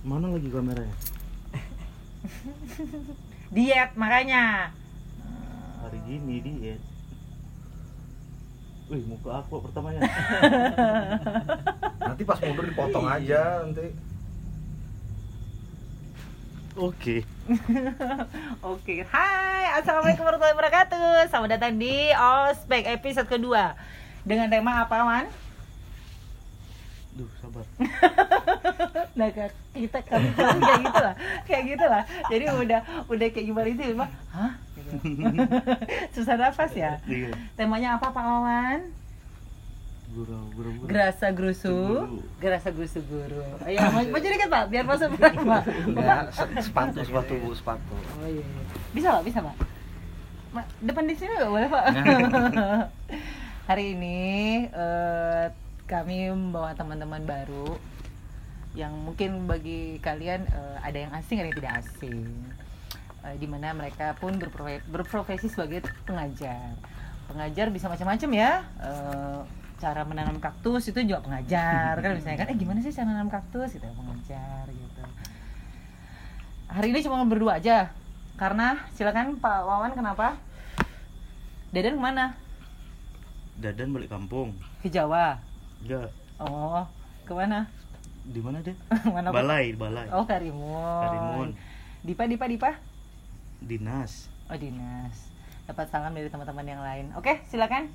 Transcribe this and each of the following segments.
Mana lagi kameranya? Diet makanya. Hari gini diet. Wih, muka aku pertamanya. Nanti pas mundur dipotong Iya. aja nanti. Oke. Oke, hai, assalamualaikum warahmatullahi wabarakatuh. Selamat datang di Ospek episode kedua dengan tema apa, Man? Duh, sabar. Nah, kita kami kayak gitu lah, kayak gitu lah. Jadi udah udah kayak gimana itu, Pak? Hah? Gitu. Susah nafas ya. Iya. Temanya apa, Pak Wawan? Gurau, gurau, gurau. Gerasa grusu, Guru. gerasa grusu guru. Ayo, mau maju dikit Pak, biar masuk Pak. Sepatu, sepatu, Bu, sepatu. Oh iya, iya. Bisa Pak, bisa Pak. Ma, depan di sini nggak boleh Pak. Hari ini eh, kami membawa teman-teman baru yang mungkin bagi kalian eh, ada yang asing ada yang tidak asing. Eh, di mana mereka pun berprofe- berprofesi sebagai pengajar. Pengajar bisa macam-macam ya. Eh, cara menanam kaktus itu juga pengajar kan misalnya kan eh gimana sih cara menanam kaktus itu pengajar gitu. Hari ini cuma berdua aja. Karena silakan Pak Wawan kenapa? Deden ke mana? Dadan balik kampung. Ke Jawa. Enggak. Oh, ke mana? Di mana deh? Mana? Balai, balai. Oh, Karimun. Karimun. Dipa, Dipa, Dipa. Dinas. Oh, dinas. Dapat salam dari teman-teman yang lain. Oke, silakan.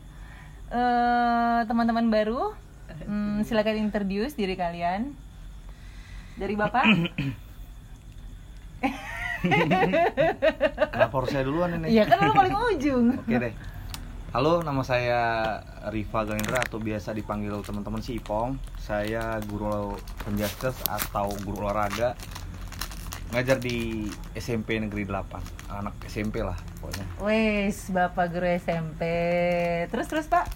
Eh, teman-teman baru, hmm, silakan introduce diri kalian. Dari Bapak? Harus saya duluan ini? Iya kan lu paling ujung. Oke deh. Halo, nama saya Riva Ganindra atau biasa dipanggil teman-teman si Ipong. Saya guru penjaskes atau guru olahraga. Ngajar di SMP Negeri 8. Anak SMP lah pokoknya. Wes, Bapak guru SMP. Terus terus, Pak?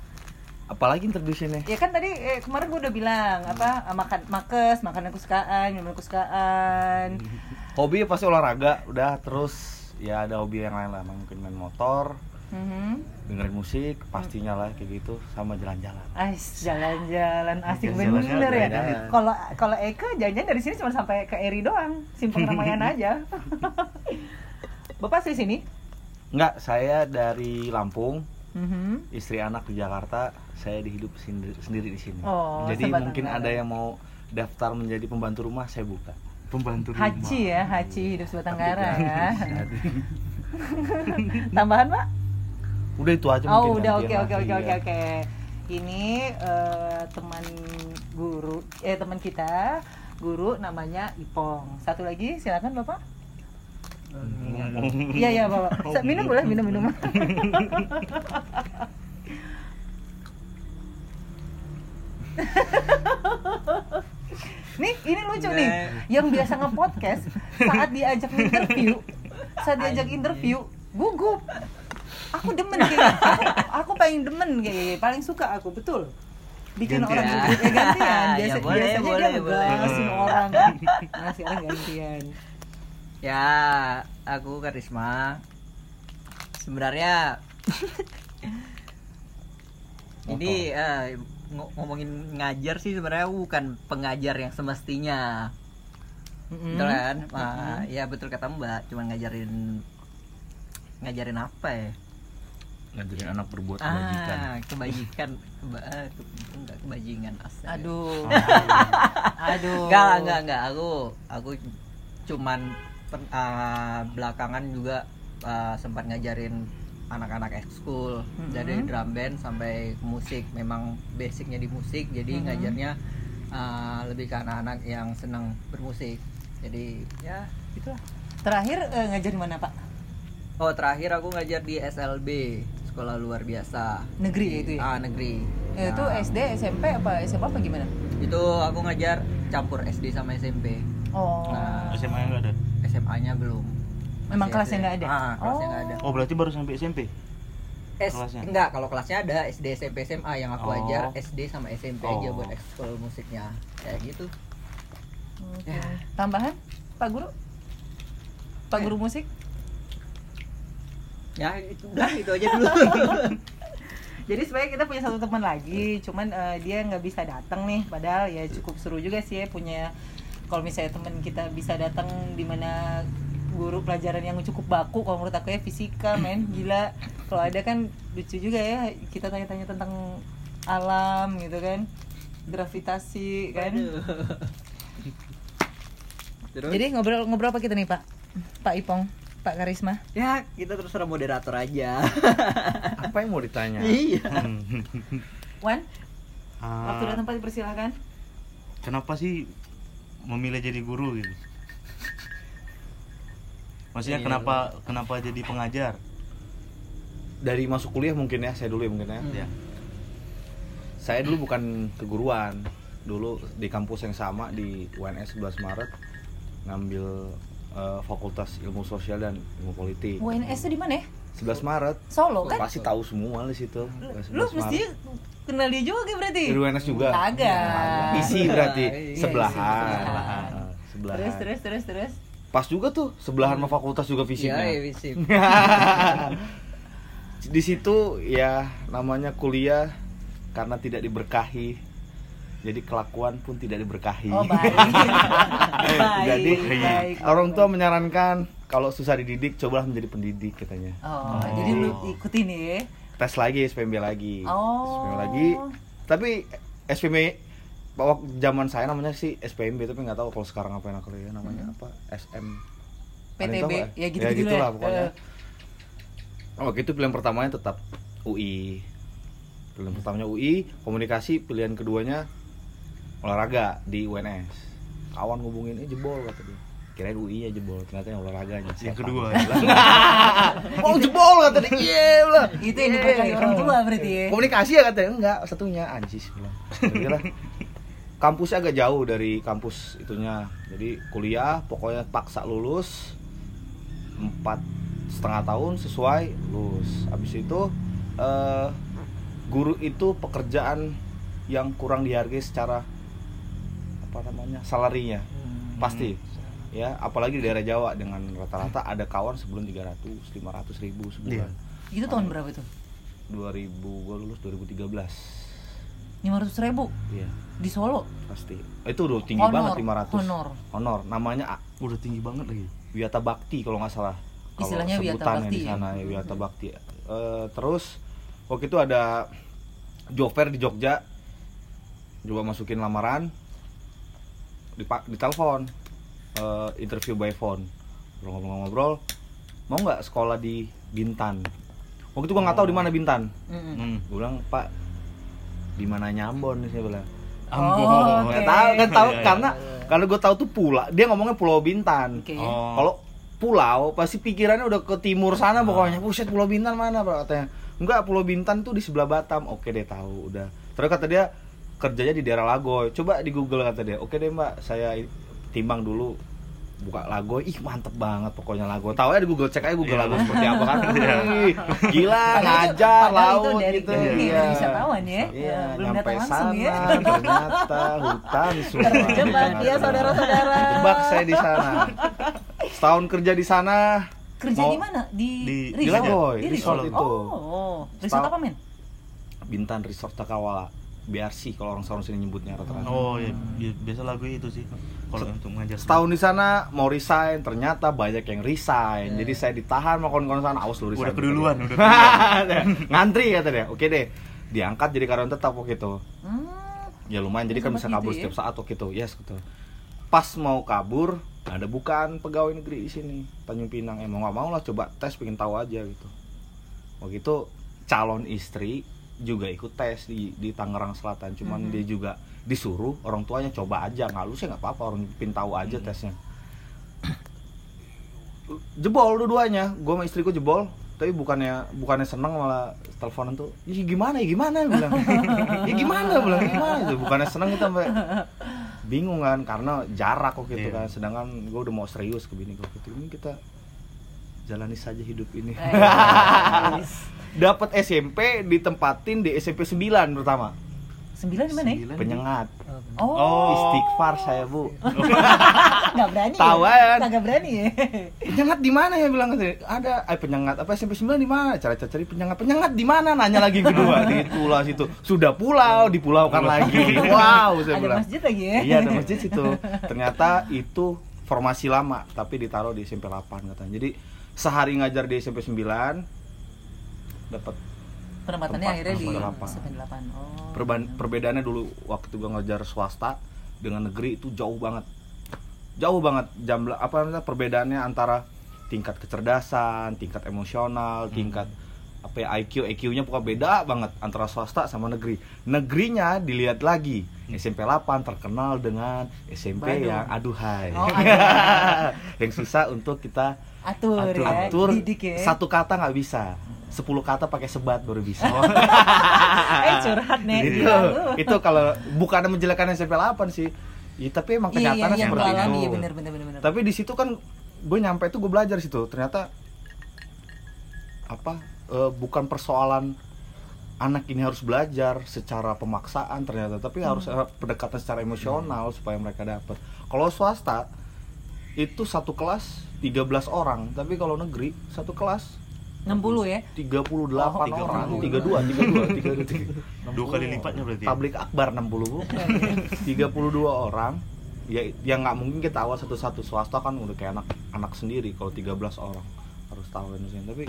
Apalagi introduction-nya? Ya kan tadi eh, kemarin gue udah bilang apa makan makes, makanan kesukaan, minuman kesukaan. Hobi ya pasti olahraga, udah terus ya ada hobi yang lain lah, mungkin main motor, Mhm. Dengerin musik, pastinya lah kayak gitu, sama jalan-jalan. Ais, jalan-jalan asik Jalan-jalan, bener ya. Kalau kalau Eka jalan-jalan dari sini cuma sampai ke Eri doang, simpang Ramayana aja. Bapak sih sini? Enggak, saya dari Lampung, Mhm. istri anak di Jakarta, saya dihidup sendiri, sendiri di sini. Oh, Jadi mungkin ada yang mau daftar menjadi pembantu rumah, saya buka. Pembantu rumah. Haji ya, Haji hidup sebatang kara ya. Tambahan Pak? Udah itu aja Oh mungkin udah oke oke oke ya. oke oke. Ini eh, teman guru eh teman kita guru namanya Ipong. Satu lagi silakan Bapak. Iya iya Bapak. Sa- Minum boleh minum minum. Nih, ini lucu nih. Yang biasa nge-podcast saat diajak interview, saat diajak interview, gugup. Aku demen kayak aku, aku paling demen kayak paling suka aku betul. Bikin Gantian. orang gugup ya gantian. Ya, Biasa boleh, biasanya boleh, dia boleh. ngegasin orang. Nah, sekarang gantian. Ya, aku Karisma. Sebenarnya ini eh, ngo- ngomongin ngajar sih sebenarnya bukan pengajar yang semestinya. Mm-mm. Betul kan? Ah, ya betul kata Mbak, cuma ngajarin ngajarin apa ya? Ngajarin anak berbuat kebajikan. Ah, kebajikan. Keba- eh, ke- enggak kebajingan astaga. Aduh. Aduh. Enggak, enggak, enggak. Aku aku cuman pen- ah, belakangan juga ah, sempat ngajarin anak-anak ekskul Mhm. dari drum band sampai musik. Memang basicnya di musik, jadi Mhm. ngajarnya ah, lebih ke anak-anak yang senang bermusik. Jadi ya itulah. Terakhir eh, ngajar di mana, Pak? Oh, terakhir aku ngajar di SLB, sekolah luar biasa. Negeri ya itu ya? Ah, negeri. Eh, itu Nah, SD, SMP apa SMA apa gimana? Itu aku ngajar campur SD sama SMP. Oh. Nah, SMA nya enggak ada. SMA-nya belum. Memang kelasnya nggak ada? Ah, kelasnya Oh. nggak ada. Oh, berarti baru sampai SMP. S kelasnya? enggak, kalau kelasnya ada SD, SMP, SMA yang aku Oh. ajar SD sama SMP aja Oh. buat ekskul musiknya. Kayak gitu. Oke. Ya. Tambahan, Pak Guru? Pak Guru musik? Ya, itu udah itu aja dulu. Jadi sebenarnya kita punya satu teman lagi, cuman eh, dia nggak bisa datang nih. Padahal ya cukup seru juga sih ya punya kalau misalnya temen kita bisa datang di mana guru pelajaran yang cukup baku kalau menurut aku ya fisika men gila kalau ada kan lucu juga ya kita tanya-tanya tentang alam gitu kan gravitasi kan Terus? jadi ngobrol ngobrol apa kita nih pak pak Ipong pak Karisma ya kita terserah moderator aja. Apa yang mau ditanya? iya. Wan Ah, waktu dan tempat dipersilakan kenapa sih memilih jadi guru gitu maksudnya Iya. kenapa kenapa jadi pengajar Dari masuk kuliah mungkin ya, saya dulu ya mungkin ya. ya Saya dulu bukan keguruan. Dulu di kampus yang sama di UNS 11 Maret ngambil eh, Fakultas Ilmu Sosial dan Ilmu Politik. UNS itu di mana ya 11 Maret. Solo kan Pasti tahu semua di situ. lu 11 mesti kenal dia juga berarti Di UNS juga. Kagak. Isi berarti Iya, sebelahan. sebelahan. Eh, sebelahan. terus terus terus terus Pas juga tuh sebelahan sama fakultas juga Iya, fisiknya. iya, visip. di situ ya namanya kuliah karena tidak diberkahi jadi kelakuan pun tidak diberkahi. Oh baik. Baik jadi baik orang tua menyarankan kalau susah dididik cobalah menjadi pendidik katanya. Oh, jadi lu ikutin ya tes lagi SPMB lagi. Oh. SPMB lagi. Tapi SPMB waktu zaman saya namanya sih SPMB tapi nggak tahu kalau sekarang apa yang aku lihat namanya apa? SM PTB ya gitu ya gitu gitulah pokoknya. Eh, Waktu itu pilihan pertamanya tetap UI. Pilihan pertamanya UI, komunikasi, pilihan keduanya olahraga di UNS. Kawan ngubungin, eh jebol kata dia. Kirain UI ya jebol, ternyata yang olahraganya. yang kedua Oh jebol kata dia, iya lah. itu yang diberkahi orang tua berarti ya Komunikasi ya katanya, enggak, satunya anjis bilang. Lah, kampusnya agak jauh dari kampus itunya. Jadi kuliah, pokoknya paksa lulus empat setengah tahun sesuai lulus. Habis itu eh, guru itu pekerjaan yang kurang dihargai secara apa namanya salarinya pasti. Ya apalagi di daerah Jawa dengan rata-rata ada kawan sebelum 300 500 ribu sebulan. Itu tahun berapa itu? 2000 gua lulus 2013 lima ratus ribu? Iya. Di Solo? Pasti. Itu udah tinggi Honor, banget 500 honor. honor. Namanya A- udah tinggi banget lagi. Wiyata Bakti kalau nggak salah. Kalau Istilahnya Wiyata sebutannya Bakti di ya? sana ya Wiyata Bakti. Eh, terus waktu itu ada fair di Jogja. Coba masukin lamaran ditelepon eh, interview by phone. Ngobrol-ngobrol mau nggak sekolah di Bintan? Waktu itu gua nggak tahu di mana Bintan. Mm-mm. hmm. gue bilang pak di mana Nyambon nih saya bilang. Ambon. Oh, nggak Oke. tahu kan tahu Iya, iya. karena karena gue tahu tuh pula dia ngomongnya Pulau Bintan. Oke. Oh. kalau pulau pasti pikirannya udah ke timur sana pokoknya. Buset Pulau Bintan mana bro katanya. Enggak Pulau Bintan tuh di sebelah Batam. Oke deh tahu udah. Terus kata dia kerjanya di daerah Lagoy coba di Google kata dia oke deh mbak saya timbang dulu buka Lagoy ih mantep banget pokoknya Lagoy tahu ya di Google cek aja Google Iya. Lagoy seperti apa kan gila ngajar laut dari gitu dari Iya. wisatawan ya. iya Belum nyampe datang langsung sana ya. ternyata hutan semua Terjebak ya saudara-saudara. terjebak saya di sana setahun kerja di sana Kerja Mau- di mana? Di, di- di resort? Lagoy, Di resort resort. itu. Oh, resort Setahun- apa men? Bintan Resort Takawala BRC kalau orang orang sini nyebutnya rata-rata. Oh ya, bi- biasa lagu itu sih kalau untuk mengajar setahun di sana mau resign ternyata banyak yang resign. Jadi saya ditahan sama kawan-kawan sana awas lu resign. udah keduluan. Udah ngantri kata dia. Oke deh diangkat jadi karyawan tetap waktu itu. Hmm. ya lumayan. Jadi kan bisa Sempat kabur gitu ya? setiap saat waktu itu. Yes gitu. Pas mau kabur ada bukan pegawai negeri di sini Tanjung Pinang. Eh mau nggak mau lah coba tes pengen tahu aja gitu. Waktu itu calon istri juga ikut tes di di Tangerang Selatan. Cuman Mhm. dia juga disuruh orang tuanya coba aja. Nggak lu sih nggak apa-apa orang pengen tahu aja Mhm. tesnya. Jebol dua-duanya. Gue sama istriku jebol. Tapi bukannya bukannya seneng malah teleponan tuh "Ih, gimana ya gimana? Bilang. Ya gimana? Bilang gimana? Itu bukannya seneng kita sampai bingung kan karena jarak kok gitu Iya. kan. Sedangkan gue udah mau serius ke bini gue gitu ini kita jalani saja hidup ini. Eh, dapat SMP ditempatin di SMP 9 pertama. Sembilan di mana ya? Penyengat. Oh, Oh. istighfar saya bu. Nggak berani. Tahu ya? aja. Nggak berani ya. penyengat di mana ya bilang ada. Eh penyengat apa SMP 9 di mana? Cara cari penyengat. Penyengat di mana? Nanya lagi kedua di pulau situ. Sudah pulau dipulaukan lagi. Wow saya Ada bilang. masjid lagi ya? iya ada masjid situ. Ternyata itu formasi lama tapi ditaruh di SMP 8 katanya. Jadi sehari ngajar di SMP 9 dapat Penempatannya akhirnya di SMP delapan. SMP 8. Oh. Perban perbedaannya dulu waktu gua ngajar swasta dengan negeri itu jauh banget jauh banget jam apa namanya perbedaannya antara tingkat kecerdasan tingkat emosional tingkat apa ya, IQ IQ-nya pokoknya beda banget antara swasta sama negeri negerinya dilihat lagi SMP 8 terkenal dengan SMP Badung. yang aduhai Oh, aduhai. yang susah untuk kita Atur, atur, ya. atur Didik ya. satu kata nggak bisa 10 kata pakai sebat baru bisa eh curhat nih. itu lu. itu kalau bukan menjelekan SMP 8 sih ya, tapi emang Iya, iya, kenyataannya iya, seperti gua alami, itu iya, bener, bener, bener, bener. tapi di situ kan gue nyampe itu gue belajar situ ternyata apa eh, bukan persoalan anak ini harus belajar secara pemaksaan ternyata tapi harus Hmm. eh, pendekatan secara emosional supaya mereka dapat kalau swasta itu satu kelas 13 orang tapi kalau negeri satu kelas 60 ya? 38 Oh, orang 32. 32 32 32 Dua kali lipatnya berarti. ya? Tablik akbar 60 bu 32 orang ya yang nggak mungkin kita awal satu-satu swasta kan udah kayak anak anak sendiri kalau 13 orang harus tahu Indonesia tapi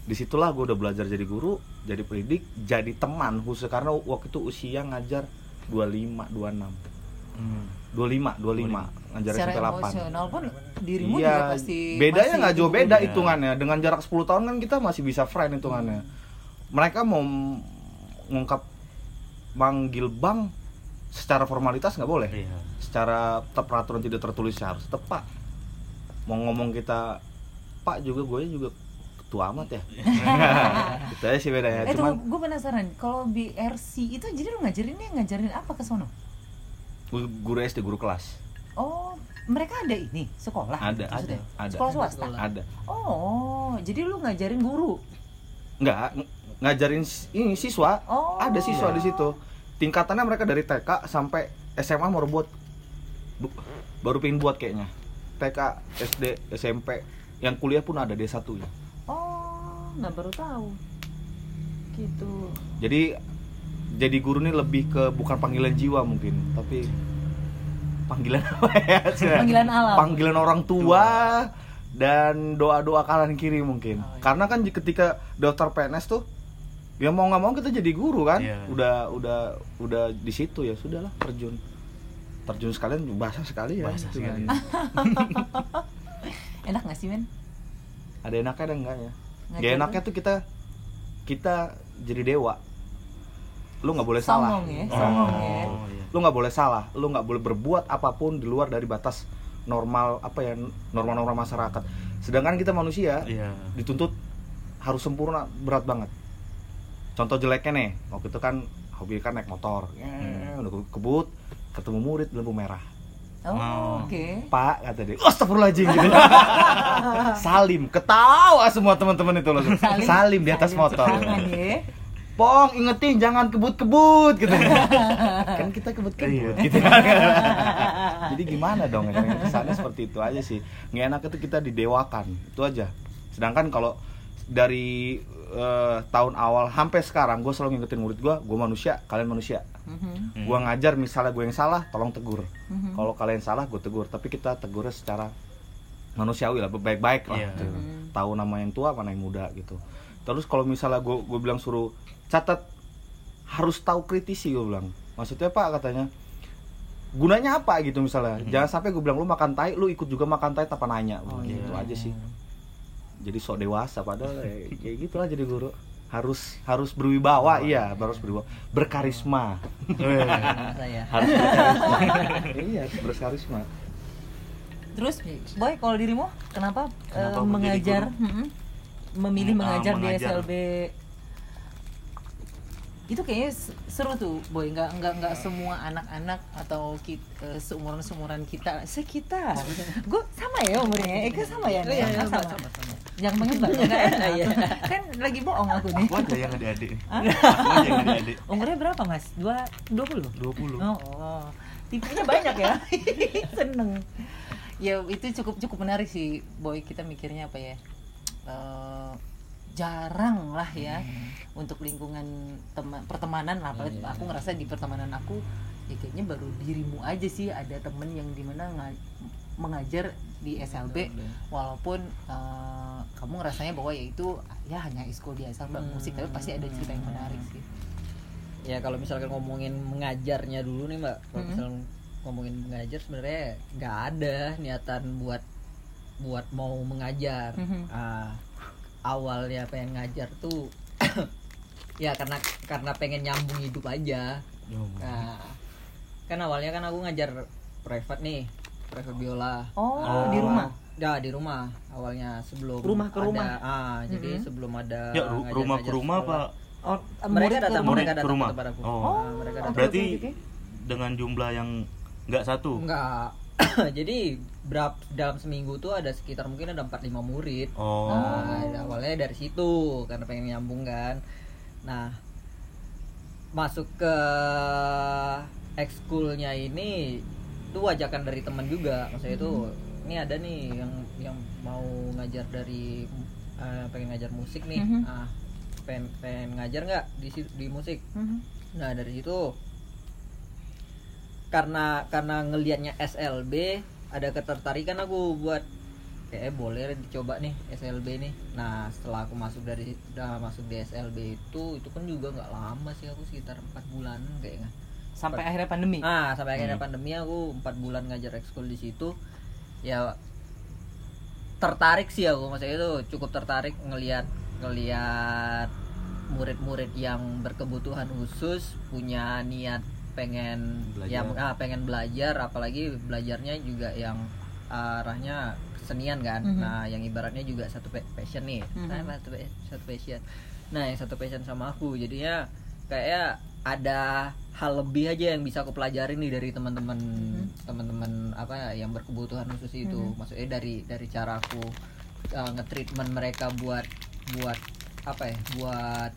di situlah gue udah belajar jadi guru jadi pendidik jadi teman khusus karena waktu itu usia ngajar 25 26 Hmm. 25 25 ngajar Secara SMP 8 emosional pun dirimu iya, juga pasti bedanya nggak jauh itu. beda hitungannya. Dengan jarak 10 tahun kan kita masih bisa friend hitungannya. Mereka mau ngungkap manggil bang secara formalitas nggak boleh. Iya. secara peraturan tidak tertulis harus tepat. Mau ngomong kita pak juga gue juga ketua amat ya. Itu aja sih bedanya. Eh cuman gue penasaran, kalau BRC itu jadi lu ngajarinnya ngajarin apa ke sono? Guru SD guru kelas Oh, mereka ada ini sekolah? ada ada ada Sekolah swasta. ada Oh, jadi lu ngajarin guru? nggak ng- ngajarin ini siswa Oh. ada siswa di situ tingkatannya mereka dari TK sampai SMA mau buat bu- baru pengen buat kayaknya TK SD SMP yang kuliah pun ada D1 nya Oh, nggak baru tahu. Gitu. jadi jadi guru ini lebih ke bukan panggilan jiwa mungkin tapi panggilan apa ya Panggilan alam. panggilan orang tua dan doa doa kanan kiri mungkin Oh, iya. karena kan ketika daftar PNS tuh ya mau nggak mau kita jadi guru kan Iya. udah udah udah di situ ya sudahlah terjun terjun sekalian bahasa sekali ya Bahasa gitu sekali. kan. Enak nggak sih, men? ada enaknya ada enggaknya Ngajar gak enaknya tuh kita kita jadi dewa lu nggak boleh salah Songong ya, Oh, ya. iya. lu nggak boleh salah lu nggak boleh berbuat apa pun di luar dari batas normal apa ya norma-norma masyarakat sedangkan kita manusia Iya. dituntut harus sempurna berat banget contoh jeleknya nih waktu itu kan hobi kan naik motor Hmm. udah kebut ketemu murid lampu merah Oh, Oh. oke. pak kata dia astagfirullahaladzim gitu salim ketawa semua teman-teman itu loh salim, di atas salim motor tangan ya. Pong ingetin jangan kebut-kebut gitu kan kita kebut-kebut Iya. gitu jadi gimana dong ya kesannya seperti itu aja sih nggak enak itu kita didewakan itu aja sedangkan kalau dari eh, tahun awal sampai sekarang gue selalu ngingetin murid gue gue manusia kalian manusia Mhm, Hmm. gue ngajar misalnya gue yang salah tolong tegur mhm. kalau kalian salah gue tegur tapi kita tegurnya secara manusiawi lah baik-baik lah Iya. gitu. Mhm. tahu nama yang tua mana yang muda gitu terus kalau misalnya gue gue bilang suruh catat harus tahu kritisi gue bilang. Maksudnya pak katanya? Gunanya apa gitu misalnya? Mhm. jangan sampai gue bilang lu makan tai lu ikut juga makan tai tanpa nanya. Oh, gitu iya. aja sih. jadi sok dewasa padahal ya, kayak gitulah jadi guru. Harus harus berwibawa iya harus berwibawa. Berkarisma. Saya harus berkarisma. Iya berkarisma. Terus, boy, kalau dirimu kenapa, Kenapa menjadi mengajar, guru? mhm, memilih Hmm, ah, mengajar. Di. SLB itu kayaknya seru tuh boy nggak nggak nggak semua anak-anak atau kita, seumuran seumuran kita sekitar gue sama ya umurnya Eka sama ya Oh, iya, iya, sama, sama, sama. yang menyebar nggak enak Iya. kan lagi bohong aku nih Wajah yang adik-adik adik-adik. umurnya berapa mas dua dua puluh 20. Oh, oh. tipenya banyak ya. Seneng. Ya itu cukup cukup menarik sih, boy. Kita mikirnya apa ya? Eh, jarang lah ya untuk lingkungan teman pertemanan lah. Apalagi Iya. aku ngerasa di pertemanan aku ya kayaknya baru dirimu aja sih ada temen yang di mana nga- mengajar di SLB walaupun eh, kamu ngerasanya bahwa ya itu ya hanya ekskul biasa mbak Hmm. musik tapi pasti ada cerita yang menarik sih ya kalau misalkan ngomongin mengajarnya dulu nih mbak kalau Mhm. misalkan ngomongin mengajar sebenarnya nggak ada niatan buat buat mau mengajar Mhm. Ah, awalnya pengen ngajar tuh ya karena karena pengen nyambung hidup aja nah kan awalnya kan aku ngajar private nih private biola oh, Oh. di rumah ya di rumah awalnya sebelum Rumah ke ada- rumah? ah jadi Mhm. sebelum ada Ya, ru- ngajar- rumah ke rumah sekolah. apa Oh, mereka datang rumah? Murid mereka ke datang rumah? ke tempat aku Oh. Ah, mereka Oh, datang Berarti oke. dengan jumlah yang nggak satu. enggak jadi berapa dalam seminggu tuh ada sekitar mungkin ada 4 5 murid Oh. Nah, awalnya dari situ karena pengen nyambung kan. Nah, masuk ke ekskulnya ini tuh ajakan dari teman juga. Maksudnya itu ini ada nih yang yang mau ngajar dari eh, pengen ngajar musik nih. Mhm. Ah, pengen pengen ngajar nggak di di musik. Mhm. Nah, dari situ karena karena ngelihatnya SLB ada ketertarikan aku buat kayak eh, boleh dicoba nih SLB nih. Nah, setelah aku masuk dari udah masuk di SLB itu itu kan juga nggak lama sih aku sekitar empat bulan kayaknya. sampai akhirnya pandemi Ah, sampai akhirnya Hmm. pandemi aku empat bulan ngajar ekskul di situ. Ya tertarik sih aku maksudnya itu cukup tertarik ngelihat ngelihat murid-murid yang berkebutuhan khusus punya niat pengen Belajar. yang ah, pengen belajar apalagi belajarnya juga yang arahnya kesenian kan Mhm. nah yang ibaratnya juga satu pa- passion nih Mhm. nah, satu, satu passion nah yang satu passion sama aku jadinya kayak ada hal lebih aja yang bisa aku pelajarin nih dari teman-teman Mhm. teman-teman apa yang berkebutuhan khusus itu Mhm. maksudnya dari dari cara aku uh, nge-treatment mereka buat buat apa ya buat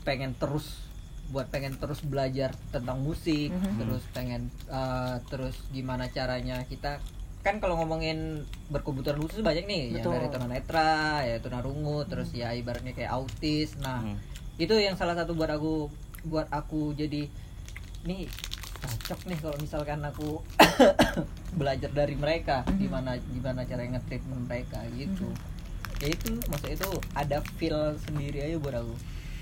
pengen terus buat pengen terus belajar tentang musik Mhm. terus pengen uh, terus gimana caranya kita kan kalau ngomongin berkebutuhan khusus banyak nih yang Betul. dari tunanetra ya tunarungu terus ya ibaratnya kayak autis nah Hmm. itu yang salah satu buat aku buat aku jadi nih cocok nih kalau misalkan aku belajar dari mereka Mhm. gimana gimana cara nge-treatment mereka gitu ya itu maksud itu ada feel sendiri aja buat aku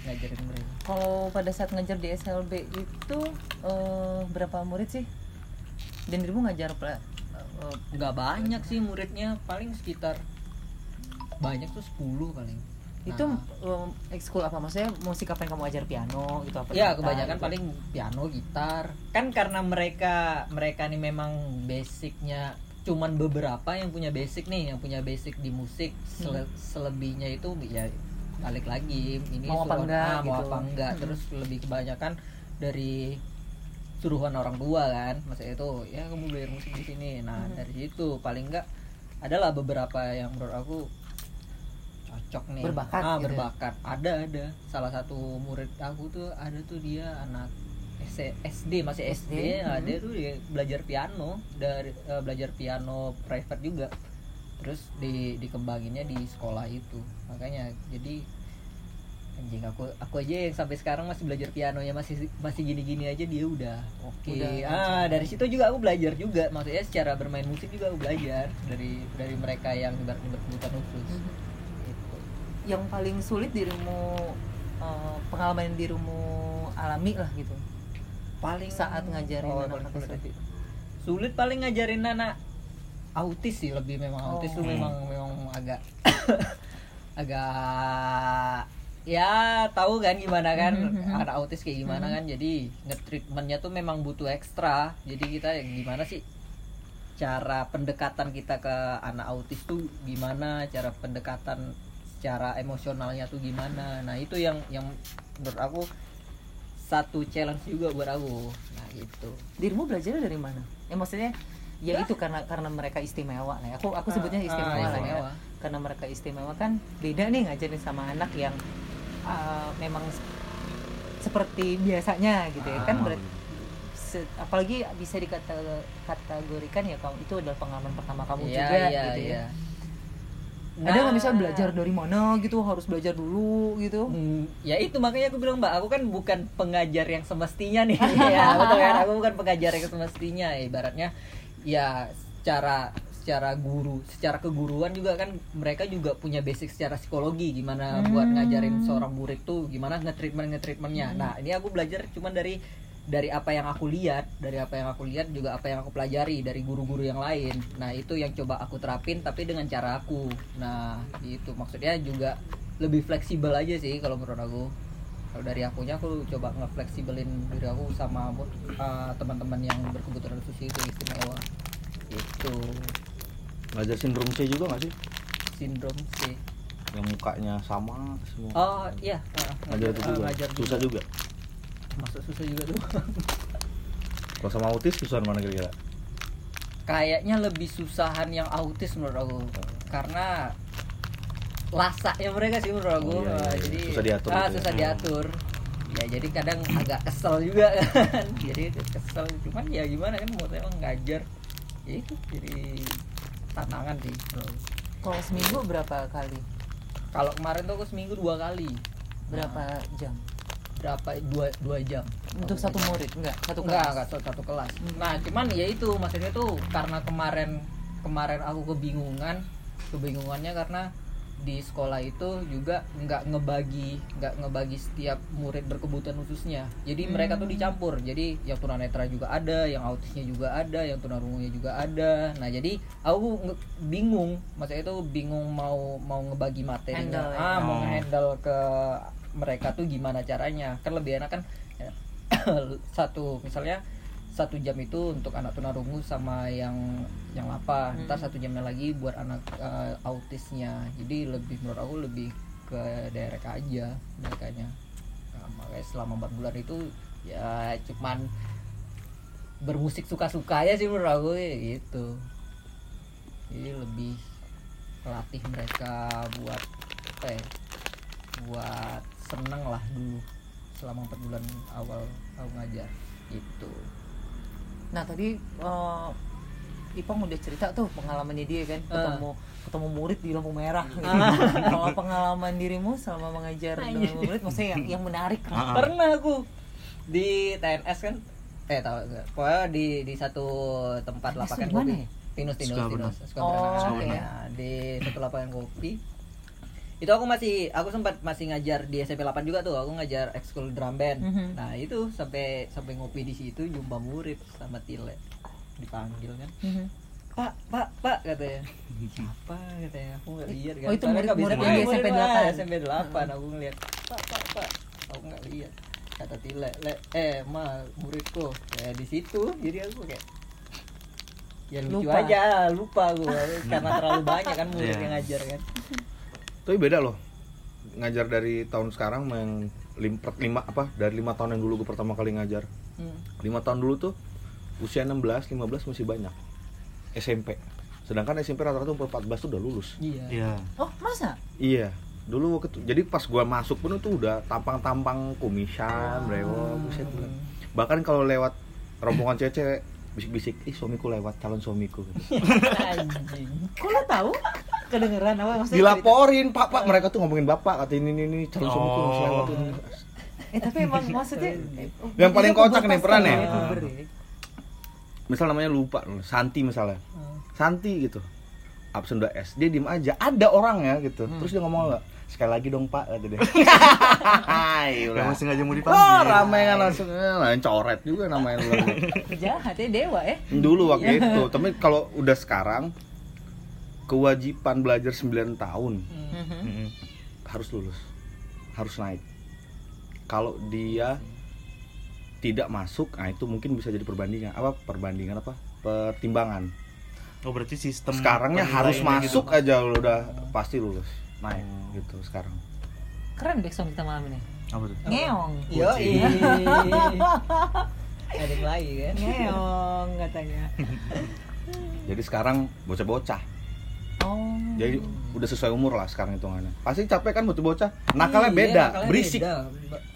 ngajarin mereka. Kalau pada saat ngajar di SLB itu eh, berapa murid sih? Dan dirimu ngajar pela- eh, nggak banyak sih muridnya paling sekitar banyak tuh 10 paling itu Nah. eh, ekskul apa? Maksudnya musik apa yang kamu ajar? Piano gitu apa? Ya gitar kebanyakan gitu? paling piano gitar. Kan karena mereka mereka nih memang basicnya cuman beberapa yang punya basic nih yang punya basic di musik Sele- selebihnya itu ya balik lagi ini Mau apa enggak ah, mau gitu. apa enggak Hmm. terus lebih kebanyakan dari suruhan orang tua kan maksudnya itu ya kamu belajar musik di sini nah Hmm. dari situ paling enggak adalah beberapa yang menurut aku cocok nih Berbakat ah, gitu ya? berbakat ada ada salah satu murid aku tuh ada tuh dia anak SD masih SD, SD, nah, hmm. dia tuh dia belajar piano dari eh, belajar piano private juga terus di dikembanginnya di sekolah itu makanya jadi anjing aku aku aja yang sampai sekarang masih belajar piano ya masih masih gini-gini aja dia udah oke Udah ah dari situ juga aku belajar juga maksudnya secara bermain musik juga aku belajar dari dari mereka yang ibaratnya berkebutuhan khusus Mhm. gitu. yang paling sulit dirimu eh, pengalaman yang dirimu alami lah gitu paling Saat ngajarin Oh, sulit. SMP. sulit paling ngajarin anak autis sih lebih memang autis Oh. tuh Hmm. memang memang agak agak ya tahu kan gimana kan Mhm. anak autis kayak gimana kan jadi nge-treatmentnya tuh memang butuh ekstra jadi kita gimana sih cara pendekatan kita ke anak autis tuh gimana cara pendekatan secara emosionalnya tuh gimana nah itu yang yang menurut aku satu challenge juga buat aku nah gitu dirimu belajarnya dari mana ya maksudnya ya itu karena karena mereka istimewa lah ya. aku aku sebutnya Ah, istimewa ah, lah ya istimewa. karena mereka istimewa kan beda nih ngajarin sama anak yang uh, memang seperti biasanya gitu ya kan Ah, berat- se- apalagi bisa dikategorikan ya kamu itu adalah pengalaman pertama kamu Iya, juga iya, gitu ya iya. ada nggak Nah. misalnya belajar dari mana gitu harus belajar dulu gitu Hmm, ya itu makanya aku bilang mbak aku kan bukan pengajar yang semestinya nih ya betul kan aku bukan pengajar yang semestinya ibaratnya ya secara secara guru secara keguruan juga kan mereka juga punya basic secara psikologi. Gimana buat Hmm. ngajarin seorang murid tuh gimana nge-treatment nge-treatmentnya. Nah ini aku belajar cuman dari dari apa yang aku lihat dari apa yang aku lihat juga apa yang aku pelajari dari guru-guru yang lain. Nah itu yang coba aku terapin tapi dengan cara aku. Nah itu maksudnya juga lebih fleksibel aja sih kalau menurut aku kalau dari akunya aku coba ngefleksibelin diri aku sama uh, teman-teman yang berkebutuhan khusus itu istimewa. Itu ngajar sindrom C juga nggak sih? Sindrom C. Yang mukanya sama semua. Oh iya. Uh, ngajar itu uh, juga? ngajar susah juga? Masuk susah juga tuh. Kalau sama autis susah mana kira-kira? Kayaknya lebih susahan yang autis menurut aku. Karena lasaknya mereka sih menurut aku. Oh, iya, iya, iya. jadi Susah diatur ah, gitu ya. susah diatur. Ya jadi kadang agak kesel juga kan. Jadi kesel cuman ya gimana kan mau emang ngajar. Ya itu jadi tantangan sih bro. kalau seminggu berapa kali? Kalau kemarin tuh aku seminggu dua kali. Berapa jam? berapa dua dua jam. Untuk satu murid? Enggak satu enggak kelas? enggak satu, satu kelas. Hmm. nah cuman ya itu maksudnya tuh karena kemarin kemarin aku kebingungan kebingungannya karena di sekolah itu juga nggak ngebagi nggak ngebagi setiap murid berkebutuhan khususnya jadi mereka tuh Hmm. dicampur jadi yang tunanetra juga ada yang autisnya juga ada yang tunarungunya juga ada nah jadi aku bingung maksudnya itu bingung mau mau ngebagi materi Handle, ah ya. mau Oh. handle ke mereka tuh gimana caranya kan lebih enak kan ya, satu misalnya satu jam itu untuk anak tunarungu sama yang yang lapa Hmm. ntar satu jamnya lagi buat anak eh, autisnya. Jadi lebih menurut aku lebih ke direct aja mereka nah, makanya selama empat bulan itu ya cuman bermusik suka-suka ya sih menurut aku ya, gitu. Jadi lebih latih mereka buat apa ya buat seneng lah dulu. Selama empat bulan awal aku ngajar gitu Nah tadi eh, Ipong udah cerita tuh pengalamannya dia kan Ah. ketemu ketemu murid di lampu merah. Gitu. Ah. Kalau pengalaman dirimu selama mengajar dengan murid, maksudnya yang yang menarik lah. Ah. pernah aku di TNS kan eh tahu nggak pokoknya di di satu tempat TNS lapangan kopi ya? Tinus Tinus. Tinus Oh, oke. Nah, di satu lapangan kopi itu aku masih aku sempat masih ngajar di SMP 8 juga tuh. Aku ngajar ekskul drum band. Mhm. nah itu sampai sampai ngopi di situ jumpa murid sama Tile. Dipanggil kan. Mhm. pak pak pak katanya. Siapa katanya. Aku nggak lihat kan. Oh, itu murid- murid yang di SMP Murid, 8. ah, SMP 8 aku ngeliat pak pak pak. Aku nggak lihat. Kata Tile le eh ma muridku. Ya di situ jadi aku kayak ya lucu Lupa. aja lupa gue karena terlalu banyak kan murid Iya. yang ngajar kan tapi beda loh. Ngajar dari tahun sekarang yang lim, per- lima apa dari lima tahun yang dulu gue pertama kali ngajar. Hmm. lima tahun dulu tuh usia 16 15 masih banyak. SMP sedangkan SMP rata-rata umur 14 tuh udah lulus. Iya. Iya. Oh masa? iya. Dulu waktu itu jadi pas gua masuk pun itu udah tampang-tampang kumisan brewok buset bahkan kalau lewat rombongan cewek bisik-bisik ih suamiku lewat calon suamiku. Anjing. Kok lo tahu? Kedengeran apa maksudnya? dilaporin pak pak mereka tuh ngomongin bapak kata ini ini, ini calon suamiku Oh. ini." cerita? Eh tapi emang maksudnya Yang paling itu kocak nih, pernah nih? ya, ya. misal namanya lupa Santi misalnya Hmm. Santi gitu absen udah S dia diem aja ada orangnya gitu Hmm. terus dia ngomong nggak sekali lagi dong pak kata dia Hai, Yang udah. masih ngajak mau Oh, dipanggil. ramai kan langsung eh, lain coret juga namanya lu. Jahat ya dewa ya. Dulu waktu itu, tapi kalau udah sekarang kewajiban belajar 9 tahun Hmm. Mhm. Mm-mm. harus lulus. Harus naik. Kalau dia tidak masuk, nah itu mungkin bisa jadi perbandingan. Apa perbandingan apa? Pertimbangan. Oh berarti sistem Sekarangnya harus gitu. masuk aja lu udah pasti lulus. Naik Oh. gitu sekarang. Keren backsound kita malam ini. Apa tuh? ngeong Yo, Kucing. ada yang lain kan? ngeong katanya Jadi sekarang bocah-bocah. Oh Jadi udah sesuai umur lah sekarang hitungannya. Pasti capek kan bocah-bocah. Nakalnya Iya, beda, nakalnya berisik. beda.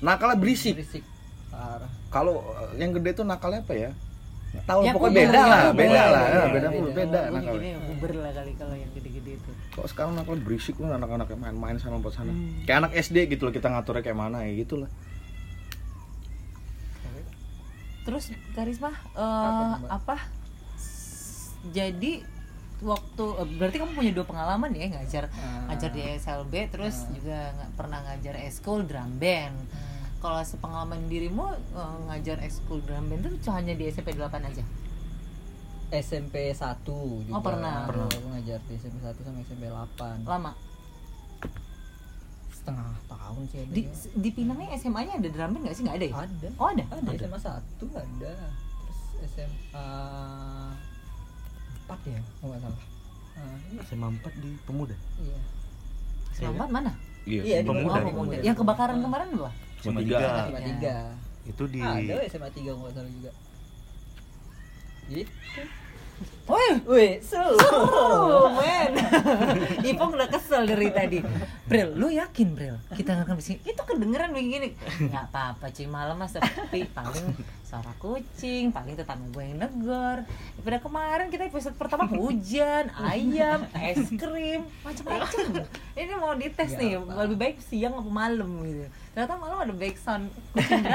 Nakalnya berisik. Berisik. Kalau eh, yang gede tuh nakalnya apa ya? Tahu Ya, pokoknya puber, beda ya, lah, beda lah, Beda, ya, beda beda. beda, beda Gue nakalnya. mikirnya puber lah kali kalau yang gede-gede itu Kok sekarang nakalnya berisik lu anak-anak yang main-main sana buat sana. Hmm. Kayak anak SD gitu loh kita ngaturnya kayak mana ya gitu lah. terus Karisma eh, Apa jadi waktu eh, berarti kamu punya dua pengalaman ya ngajar Ah. ngajar di SLB terus Ah. juga nggak pernah ngajar eskul drum band kalau sepengalaman dirimu eh, ngajar eskul drum band itu hanya di SMP 8 aja SMP 1 juga. Oh, pernah. Pernah. Aku ngajar di SMP 1 sama SMP 8. lama Setengah tahun sih ada. di ya. di Pinangnya SMA nya ada drum band nggak sih nggak ada ya Ada. oh ada Ada SMA 1 ada. Terus SMA 4 ya, kalau nggak salah. Ah, iya. SMA 4 di pemuda. iya. SMA 4 mana Iya, di Pemuda. oh, di pemuda. Pemuda. yang kebakaran kemarin apa SMA tiga. tiga. SMA 3. Itu di Ada SMA 3 kalau nggak salah juga. Gitu. Woi, seru. Oh, men. Ipong udah kesel dari tadi. Bril, lu yakin, Bril? Kita ngerekam di sini. Itu kedengeran begini. Enggak apa-apa, cuy. Malam mah sepi. Paling suara kucing, paling tetangga gue yang negor. Daripada kemarin kita episode pertama hujan, ayam, es krim, macam-macam. Ini mau dites Ya nih, apa? lebih baik siang apa malam gitu. Ternyata malam ada back sound kucing ya.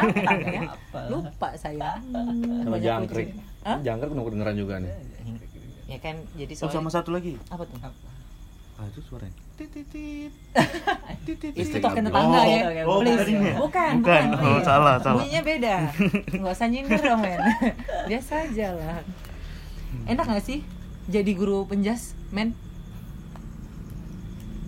Apa? Lupa saya. Hmm, Sama jangkrik. Jangkrik kedengeran juga nih. Ya kan, jadi Oh, sama soalnya satu lagi. apa tuh? Ah, itu suaranya. Titit. Titit. Itu token tetangga ya. Oh, Please. bukan ya? Bukan, Bukan. Oh, salah, salah. Bunyinya beda. Enggak usah nyindir dong, men. Biasa aja lah. Enak gak sih jadi guru penjas, men?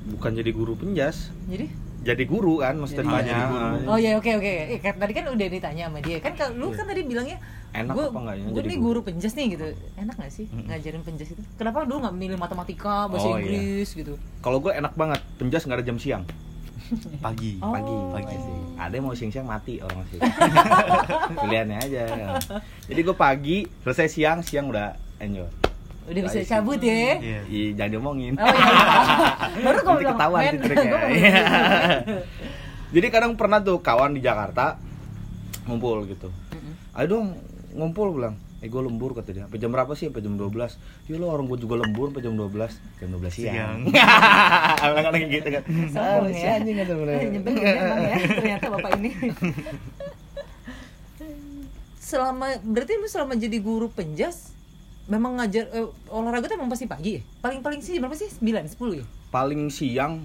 Bukan jadi guru penjas, Jadi? jadi guru kan mesti Jadi- tanya. jadi guru. Oh iya oke oke. Eh, kan tadi kan udah ditanya sama dia. Kan kalau lu kan tadi bilangnya Enak gua, apa enggaknya Gue jadi nih guru? guru penjas nih gitu. Enak gak sih ngajarin penjas itu? Kenapa dulu nggak milih matematika, bahasa Oh, iya. Inggris gitu? Kalau gue enak banget, penjas nggak ada jam siang, Pagi. Oh. pagi. Pagi. Ada yang mau siang-siang mati orang sih. Pilihannya aja. Jadi gue pagi, selesai siang, siang udah enjoy. Udah bisa cabut ya? Iya. Ih, jangan diomongin. Oh iya. Baru Nanti bilang, ketahuan men. triknya. Iya. gitu. Jadi kadang pernah tuh kawan di Jakarta ngumpul gitu. Ayo dong ngumpul bilang. Eh gue lembur kata dia. Sampai jam berapa sih? Sampai jam 12. Ya lo orang gue juga lembur sampai jam 12. Jam 12 siang. Kadang gitu kan. Sombong ya. anjing kata gue. Eh, Nyebelin emang ya ternyata bapak ini. selama berarti lu selama jadi guru penjas memang ngajar eh, olahraga tuh emang pasti pagi ya? Paling-paling sih berapa sih? 9, 10 ya? Paling siang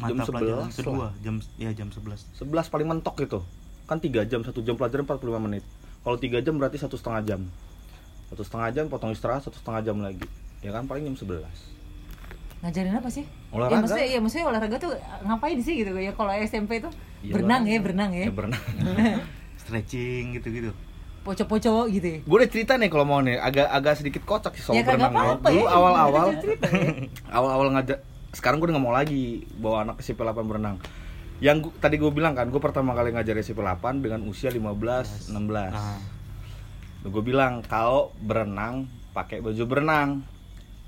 jam 11 kedua, jam ya jam 11. 11 paling mentok gitu. Kan 3 jam, 1 jam pelajaran 45 menit. Kalau 3 jam berarti satu setengah jam. Satu setengah jam potong istirahat satu setengah jam lagi. Ya kan paling jam 11. Ngajarin apa sih? Olahraga. Ya maksudnya, ya maksudnya olahraga tuh ngapain sih gitu ya? Kalau SMP tuh Iya, berenang ya, berenang ya. Ya berenang. Stretching gitu-gitu. Poco-poco gitu ya. gue udah cerita nih kalau mau nih agak agak sedikit kocak sih soal Ya berenang apa-apa dulu ya. awal-awal Cerita ya. awal-awal ngajak sekarang gue udah nggak mau lagi bawa anak SMP 8 berenang yang gua- tadi gue bilang kan gue pertama kali ngajar SMP 8 dengan usia 15 16 Nah, gue bilang kalau berenang pakai baju berenang.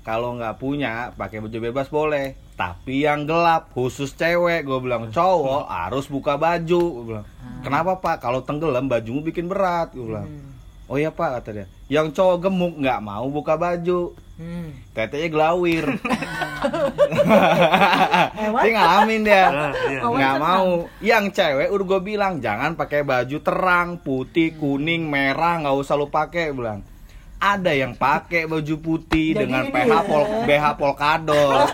Kalau nggak punya pakai baju bebas boleh. Tapi yang gelap khusus cewek. Gue bilang cowok harus buka baju. Gue bilang kenapa pak? Kalau tenggelam bajumu bikin berat. Gue bilang Hmm. oh iya pak kata dia. Yang cowok gemuk nggak mau buka baju Hmm. tetenya gelawir. Dia ngalamin dia. Ah, iya. Nggak mau. yang cewek udah gue bilang jangan pakai baju terang putih kuning merah nggak usah lu pakai. Bilang ada yang pakai baju putih Jadi dengan ini PH pol BH polkadot.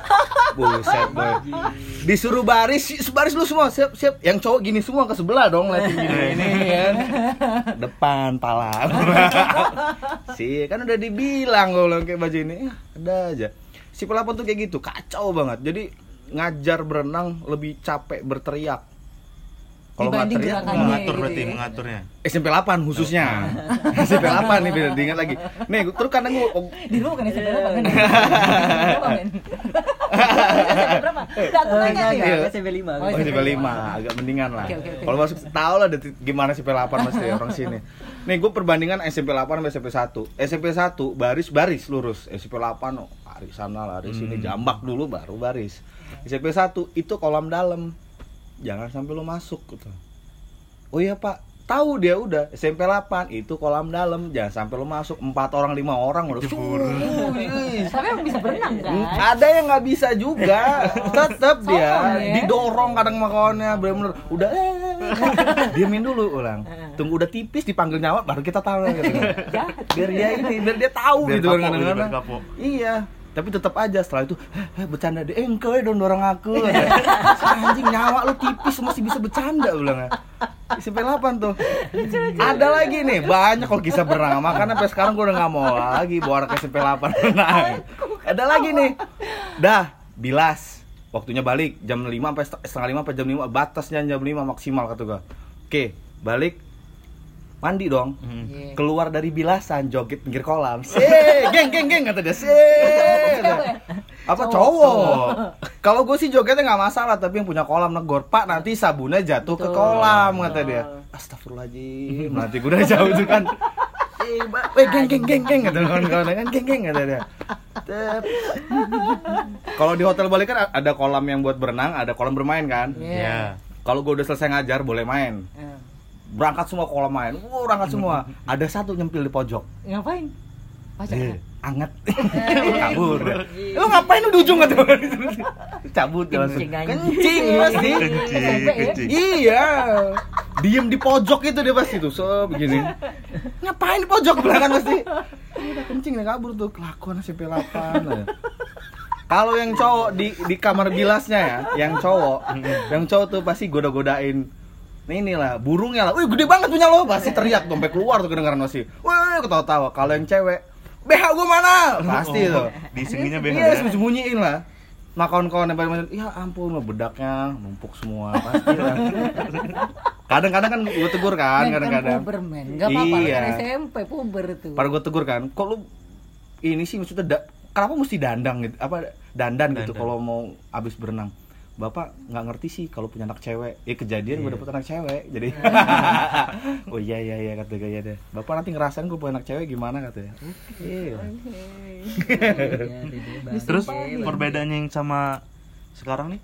Buset boy. Disuruh baris baris lu semua siap siap. Yang cowok gini semua ke sebelah dong liatin gini ini kan. Depan pala. Sih kan udah dibilang gue bilang kayak baju ini. "Ah, ada aja. Si pelapon tuh kayak gitu kacau banget. Jadi ngajar berenang lebih capek berteriak kalau teriak gerakannya. mengatur gitu berarti ya. mengaturnya. SMP 8 khususnya SMP 8 nih biar diingat lagi nih terus kadang gue Di rumah kan SMP apa kan? Berapa? Enggak aku nanya Iya. SMP 5 Oh, Oh, SMP SMP 5, agak mendingan lah. Kalau masuk tahu lah gimana SMP 8 masih orang sini. Nih, gue perbandingan SMP 8 sama SMP 1. SMP 1 baris-baris lurus. SMP 8 oh, lari sana lari sini Hmm. jambak dulu baru baris. SMP 1 itu kolam dalam. Jangan sampai lu masuk gitu. Oh iya, Pak. Tahu dia udah SMP 8 itu kolam dalam. Jangan sampai lu masuk. Empat orang, lima orang udah. Tapi emang bisa berenang kan? ada yang nggak bisa juga tetep dia ya. didorong kadang makannya bener-bener udah eh, diemin dulu ulang Eh. tunggu udah tipis dipanggil nyawa baru kita tahu gitu Jahat. biar dia ini biar dia tahu Biar gitu iya tapi tetap aja setelah itu eh, eh, bercanda deh eh engkau dong dorong aku. Anjing nyawa lu tipis masih bisa bercanda ulang SMP 8 tuh. Ada lagi nih banyak kok kisah berenang makanya sampai sekarang gue udah nggak mau lagi bawa anak SMP 8 berenang ada lagi nih. Dah bilas. Waktunya balik jam 5 sampai set- setengah 5 sampai jam 5 batasnya jam 5 maksimal kata gue oke balik mandi dong Hmm. Iya. keluar dari bilasan joget pinggir kolam sih geng geng geng kata dia sih apa cowok kalau gue sih jogetnya nggak masalah tapi yang punya kolam negor pak nanti sabunnya jatuh ke Betul. kolam kata Betul. dia astagfirullahaladzim nanti gue udah jauh tuh kan Eh, geng geng geng geng kata kawan-kawan kan geng geng kata dia. Tep. Kalau di hotel Bali kan ada kolam yang buat berenang, ada kolam bermain kan. Iya. Ya. Kalau gue udah selesai ngajar boleh main. Eh, Berangkat semua kolam main. Wow, berangkat semua. Ada satu nyempil di pojok. Ngapain? Pacar. Eh, anget. Kabur. Lu ngapain lu di ujung kata Cabut dia langsung. Kencing pasti. Ya? Iya. Diem di pojok itu dia pasti tuh. So begini. Ngapain di pojok belakang pasti? Udah kencing dia kabur tuh. Kelakuan SMP 8. Kalau yang cowok di di kamar bilasnya ya, yang cowok, yang cowok tuh pasti goda-godain Nah inilah burungnya lah, wih gede banget punya lo pasti teriak sampai keluar tuh kedengaran masih, wih ketawa-tawa. Kalau yang cewek, BH gua mana? Pasti tuh. Disenginya BH Iya, ya. sembunyi-sembunyiin lah. Nah kawan-kawan yang paling ya ampun bedaknya numpuk semua pasti lah. Kadang-kadang kan gue tegur kan, kan kadang-kadang. puber men, gak apa-apa Iya. kan SMP puber tuh. Pada gue tegur kan, kok lu ini sih maksudnya da- kenapa mesti dandang gitu? Apa dandan, gitu Dandan. kalau mau abis berenang? Bapak nggak ngerti sih kalau punya anak cewek. Ya kejadian gue Iya. dapet anak cewek. Jadi oh iya iya iya kata gue ya deh. Bapak nanti ngerasain gue punya anak cewek gimana katanya. Oke. Terus perbedaannya yang sama sekarang nih?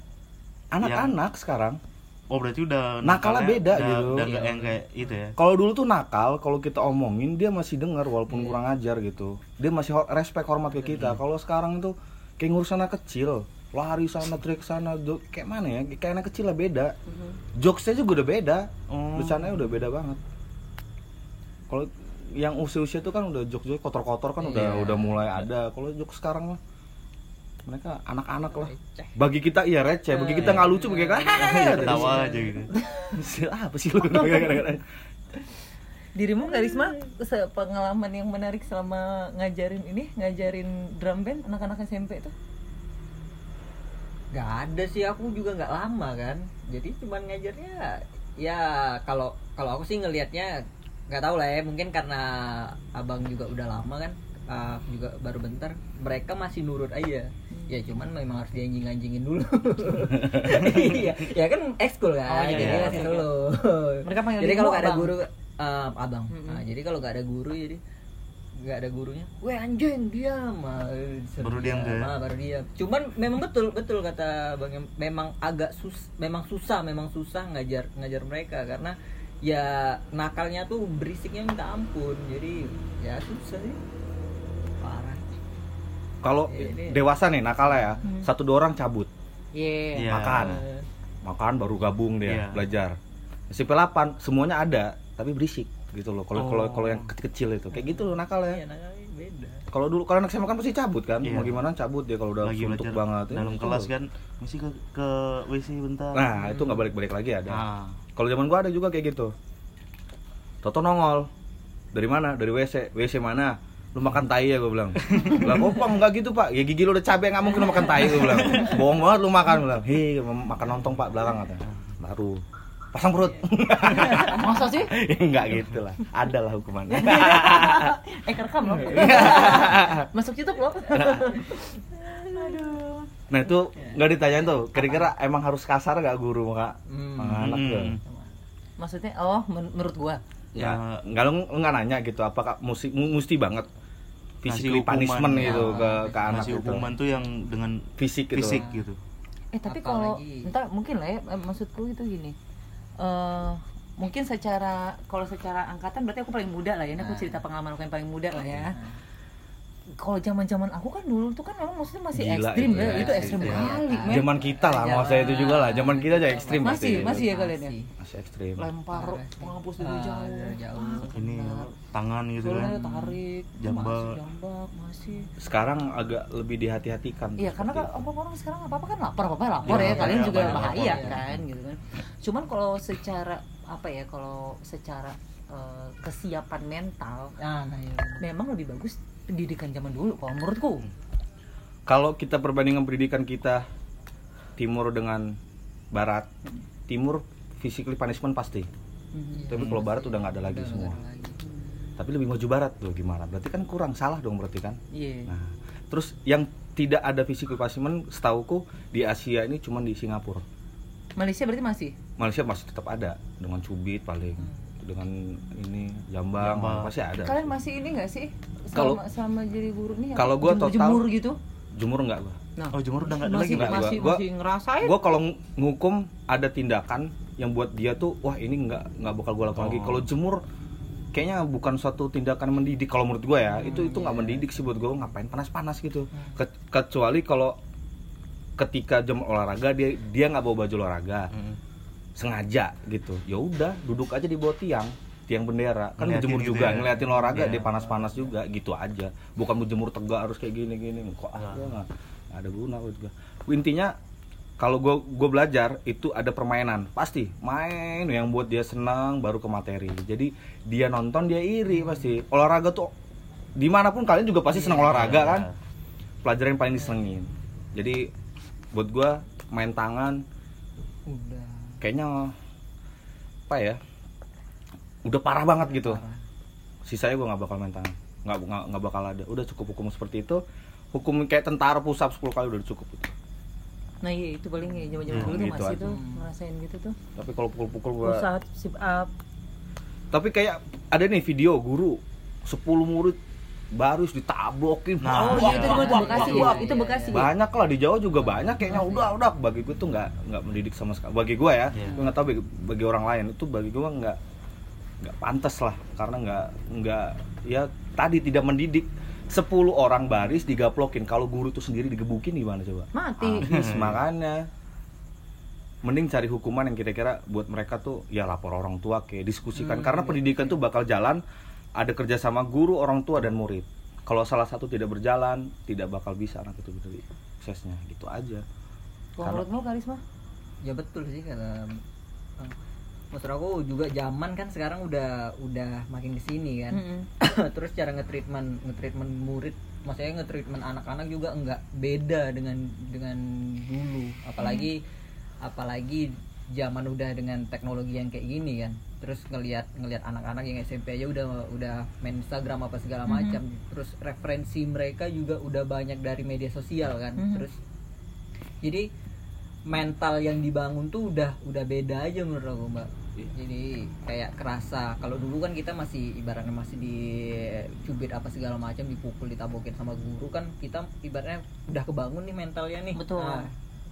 Anak-anak sekarang Oh berarti udah Nakalnya nakalnya beda udah, gitu. Udah nggak yang kayak itu ya? Kalau dulu tuh nakal, kalau kita omongin dia masih dengar walaupun kurang ajar gitu. Dia masih respect hormat ke kita. Kalau sekarang itu kayak ngurus anak kecil, lari sana, trik sana, kayak mana ya? Kayak anak kecil lah beda. Jokesnya juga udah beda, Oh. bercandanya udah beda banget. Kalau yang usia-usia tuh kan udah jokes-jokes kotor-kotor kan udah Iya. udah mulai ada. Kalau jokes sekarang mah mereka anak-anak lah. Bagi kita iya receh, bagi kita nggak lucu, bagi kita Ya, ketawa aja gitu. apa sih lu? Dirimu Karisma se- pengalaman yang menarik selama ngajarin ini, ngajarin drum band anak-anak SMP tuh? Gak ada sih aku juga nggak lama kan. Jadi cuman ngajarnya ya kalau kalau aku sih ngelihatnya nggak tahu lah ya mungkin karena abang juga udah lama kan uh, juga baru bentar mereka masih nurut aja. Ya cuman memang harus dianjing anjingin dulu. Iya ya kan ekskul kan Oh, iya, jadi iya. masih dulu Mereka jadi kalau nggak ada guru uh, abang. Mm-mm. Nah, jadi kalau nggak ada guru jadi nggak ada gurunya, weh anjing diam, Ah, Baru diam tuh ya? Ah, baru diam. Cuman memang betul betul kata bang Em, memang agak sus, memang susah, memang susah ngajar ngajar mereka karena ya nakalnya tuh berisiknya minta ampun, jadi ya susah sih, parah. Kalau Ya, dewasa nih nakal ya, Hmm. satu dua orang cabut, Iya. Iya. makan, makan baru gabung dia Iya. belajar. SMP 8 semuanya ada, tapi berisik gitu loh. Kalau kalau Oh. kalau yang kecil-kecil itu kayak gitu loh nakal Iya, ya. beda. Kalau dulu kalau anak SMA kan pasti cabut kan, Iya. mau gimana cabut dia kalau udah Lagi suntuk belajar banget. ya, dalam itu kelas kan mesti ke ke WC bentar. Nah itu nggak balik-balik lagi ada. Ah. Kalau zaman gua ada juga kayak gitu. Toto nongol. Dari mana? Dari WC. WC mana? Lu makan tai ya gue bilang. Bilang, oh pak enggak gitu pak. Ya gigi lu udah cabai nggak mungkin lu makan tai gue bilang. Bohong banget lu makan Gua bilang. Hei makan lontong pak belakang kata. Baru pasang perut. Masa sih? Ya, enggak gitu lah. Ada lah hukumannya. eh kerekam loh. Masuk YouTube loh. Aduh. Nah itu nggak ditanyain tuh, kira-kira emang harus kasar gak guru sama Hmm. anak tuh? Hmm. maksudnya oh men- menurut gua Ya, nggak lu nggak nanya gitu, apakah mesti mesti banget physically hukuman. punishment Ya, gitu ke ke anak gitu. hukuman tuh yang dengan Fisik gitu. fisik gitu. eh tapi kalau entah mungkin lah ya eh, maksudku itu gini eh mungkin secara kalau secara angkatan berarti aku paling muda lah ya. Ini aku Nah. cerita pengalaman aku yang paling muda lah ya kalau zaman zaman aku kan dulu tuh kan memang maksudnya masih Gila ekstrim itu ya ya, itu ekstrim kali men Zaman kita lah, mau saya itu juga lah. Zaman kita aja ekstrim masih pasti. masih ya kalian ya Masih. Masih ekstrim. lempar penghapus Ah, dari jauh dari jauh. Ah, Ini tangan gitu kan. Tarik Jambak. masih jambak masih Sekarang agak lebih dihati-hatikan. Iya karena kan apa orang sekarang apa apa kan lapar apa apa lapor Iya, ya kalian iya, juga bahaya lapor, kan gitu kan. Cuman kalau secara apa ya kalau secara eh, kesiapan mental Ah, nah, iya. memang lebih bagus pendidikan zaman dulu kalau menurutku. kalau kita perbandingan pendidikan kita timur dengan barat timur physically punishment pasti Mhm. tapi kalau barat udah nggak ada lagi Udah semua nggak ada lagi. tapi lebih maju barat tuh gimana berarti kan kurang salah dong berarti kan Iya. nah terus yang tidak ada physical punishment setauku di Asia ini cuma di Singapura Malaysia berarti masih. Malaysia masih tetap ada dengan cubit paling dengan ini jambang, Jambang. pasti ada Kalian masih ini nggak sih? Kalau- selama jadi guru nih. kalau gua total- jemur gitu. jumur nggak gua Nah, Oh, jemur udah nggak lagi, Nggak, masih, gua- gua- masih ngerasain. gue kalau ng- ngukum ada tindakan yang buat dia tuh wah ini nggak nggak bakal gue lakukan lagi Oh. kalau jemur kayaknya bukan suatu tindakan mendidik kalau menurut gue ya itu itu nggak iya. mendidik sih buat gue ngapain panas-panas gitu Ke- kecuali kalau ketika jam olahraga dia dia nggak bawa baju olahraga Hmm. Sengaja gitu. Ya udah duduk aja di bawah tiang tiang bendera. Kan Ngeliatin berjemur gitu juga ya? ngeliatin olahraga Iya. dia panas-panas juga gitu aja. Bukan berjemur tegak harus kayak gini gini kok ah Nah. nggak ada guna gua intinya kalau gue gue belajar itu ada permainan. Pasti main yang buat dia senang baru ke materi. Jadi dia nonton dia iri pasti. Olahraga tuh di mana pun kalian juga pasti senang olahraga kan? Pelajaran yang paling disenengin. Jadi buat gue main tangan. Udah. Kayaknya apa ya udah parah banget gitu Parah. sisanya gue nggak bakal main tangan nggak nggak bakal ada udah cukup hukum seperti itu hukum kayak tentara pusat 10 kali udah cukup itu Nah iya itu paling ya zaman-zaman Hmm, dulu tuh gitu masih aja. tuh ngerasain gitu tuh. tapi kalau pukul-pukul gue Usaha sip up. tapi kayak ada nih video guru 10 murid baru ditablokin. Nah, Oh iya. itu itu Bekasi ya, itu Bekasi. ya? banyak lah di Jawa juga banyak kayaknya. Udah udah. Bagi gue tuh nggak nggak mendidik sama sekali. Bagi gue ya Iya. gue nggak tahu bagi, bagi orang lain. Itu bagi gue nggak nggak pantas lah. Karena nggak nggak ya tadi tidak mendidik. 10 orang baris digaplokin. Kalau guru itu sendiri digebukin gimana coba? Mati. Habis, makanya mending cari hukuman yang kira-kira buat mereka tuh ya lapor orang tua kayak diskusikan. Hmm, karena pendidikan tuh bakal jalan ada kerjasama guru orang tua dan murid kalau salah satu tidak berjalan tidak bakal bisa anak itu dari suksesnya gitu aja Kalau menurutmu karisma? ya betul sih kata Bang. maksud aku juga zaman kan sekarang udah udah makin ke sini kan Mm-mm. terus cara ngetreatment ngetreatment murid maksudnya ngetreatment anak-anak juga enggak beda dengan dengan dulu apalagi apalagi zaman udah dengan teknologi yang kayak gini kan terus ngelihat ngelihat anak-anak yang SMP aja udah udah main Instagram apa segala Mhm. macam terus referensi mereka juga udah banyak dari media sosial kan Mhm. terus jadi mental yang dibangun tuh udah udah beda aja menurut aku mbak jadi kayak kerasa kalau dulu kan kita masih ibaratnya masih dicubit apa segala macam dipukul ditabokin sama guru kan kita ibaratnya udah kebangun nih mentalnya nih Betul. Nah,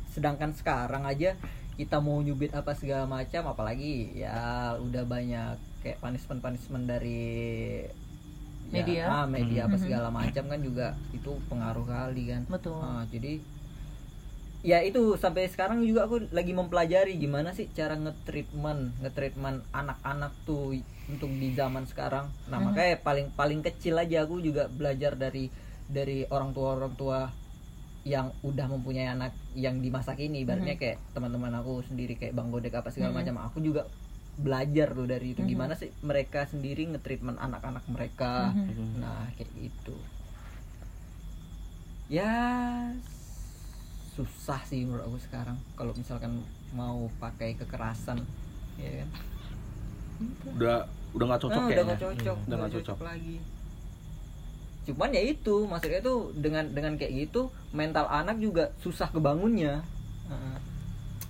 sedangkan sekarang aja kita mau nyubit apa segala macam apalagi ya udah banyak kayak punishment punishment dari ya, Media. ah, media apa segala macam kan juga itu pengaruh kali kan Betul. Ah, jadi ya itu sampai sekarang juga aku lagi mempelajari gimana sih cara ngetreatment ngetreatment anak-anak tuh untuk di zaman sekarang nah makanya paling paling kecil aja aku juga belajar dari dari orang tua orang tua yang udah mempunyai anak yang di masa kini ibaratnya Mhm. kayak teman-teman aku sendiri kayak bang godek apa segala Mhm. macam aku juga belajar tuh dari itu Mhm. gimana sih mereka sendiri ngetreatment anak-anak mereka Mhm. Nah, kayak gitu. Ya susah sih menurut aku sekarang kalau misalkan mau pakai kekerasan ya kan. udah udah nggak cocok Ah, ya udah nggak cocok, Udah nggak cocok. lagi. Cuman ya itu maksudnya tuh dengan dengan kayak gitu mental anak juga susah kebangunnya Heeh.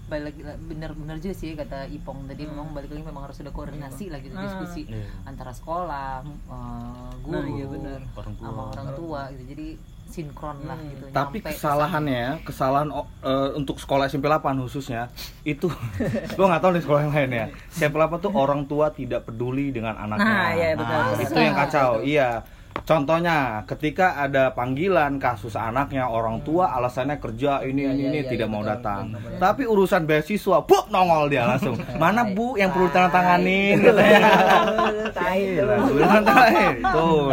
balik lagi bener-bener juga sih kata Ipong tadi memang balik lagi memang harus ada koordinasi lah gitu diskusi Iya. antara sekolah eh, guru Nah, iya bener. Orang tua. sama orang tua gitu jadi sinkron lah Hmm. gitu Tapi kesalahannya, kesalahan o- eh, untuk sekolah SMP 8 khususnya itu gua nggak tahu di sekolah yang lain ya. SMP 8 tuh orang tua tidak peduli dengan anaknya. Nah, iya, betul, Nah, betul. itu yang kacau. Iya. Contohnya, ketika ada panggilan kasus anaknya, orang tua alasannya kerja ini Iya, ini iya, ini iya, tidak iya, mau betul, datang. betul, betul. Tapi urusan beasiswa, buk nongol dia langsung. Mana Bu yang perlu. Tai Gila, tuh.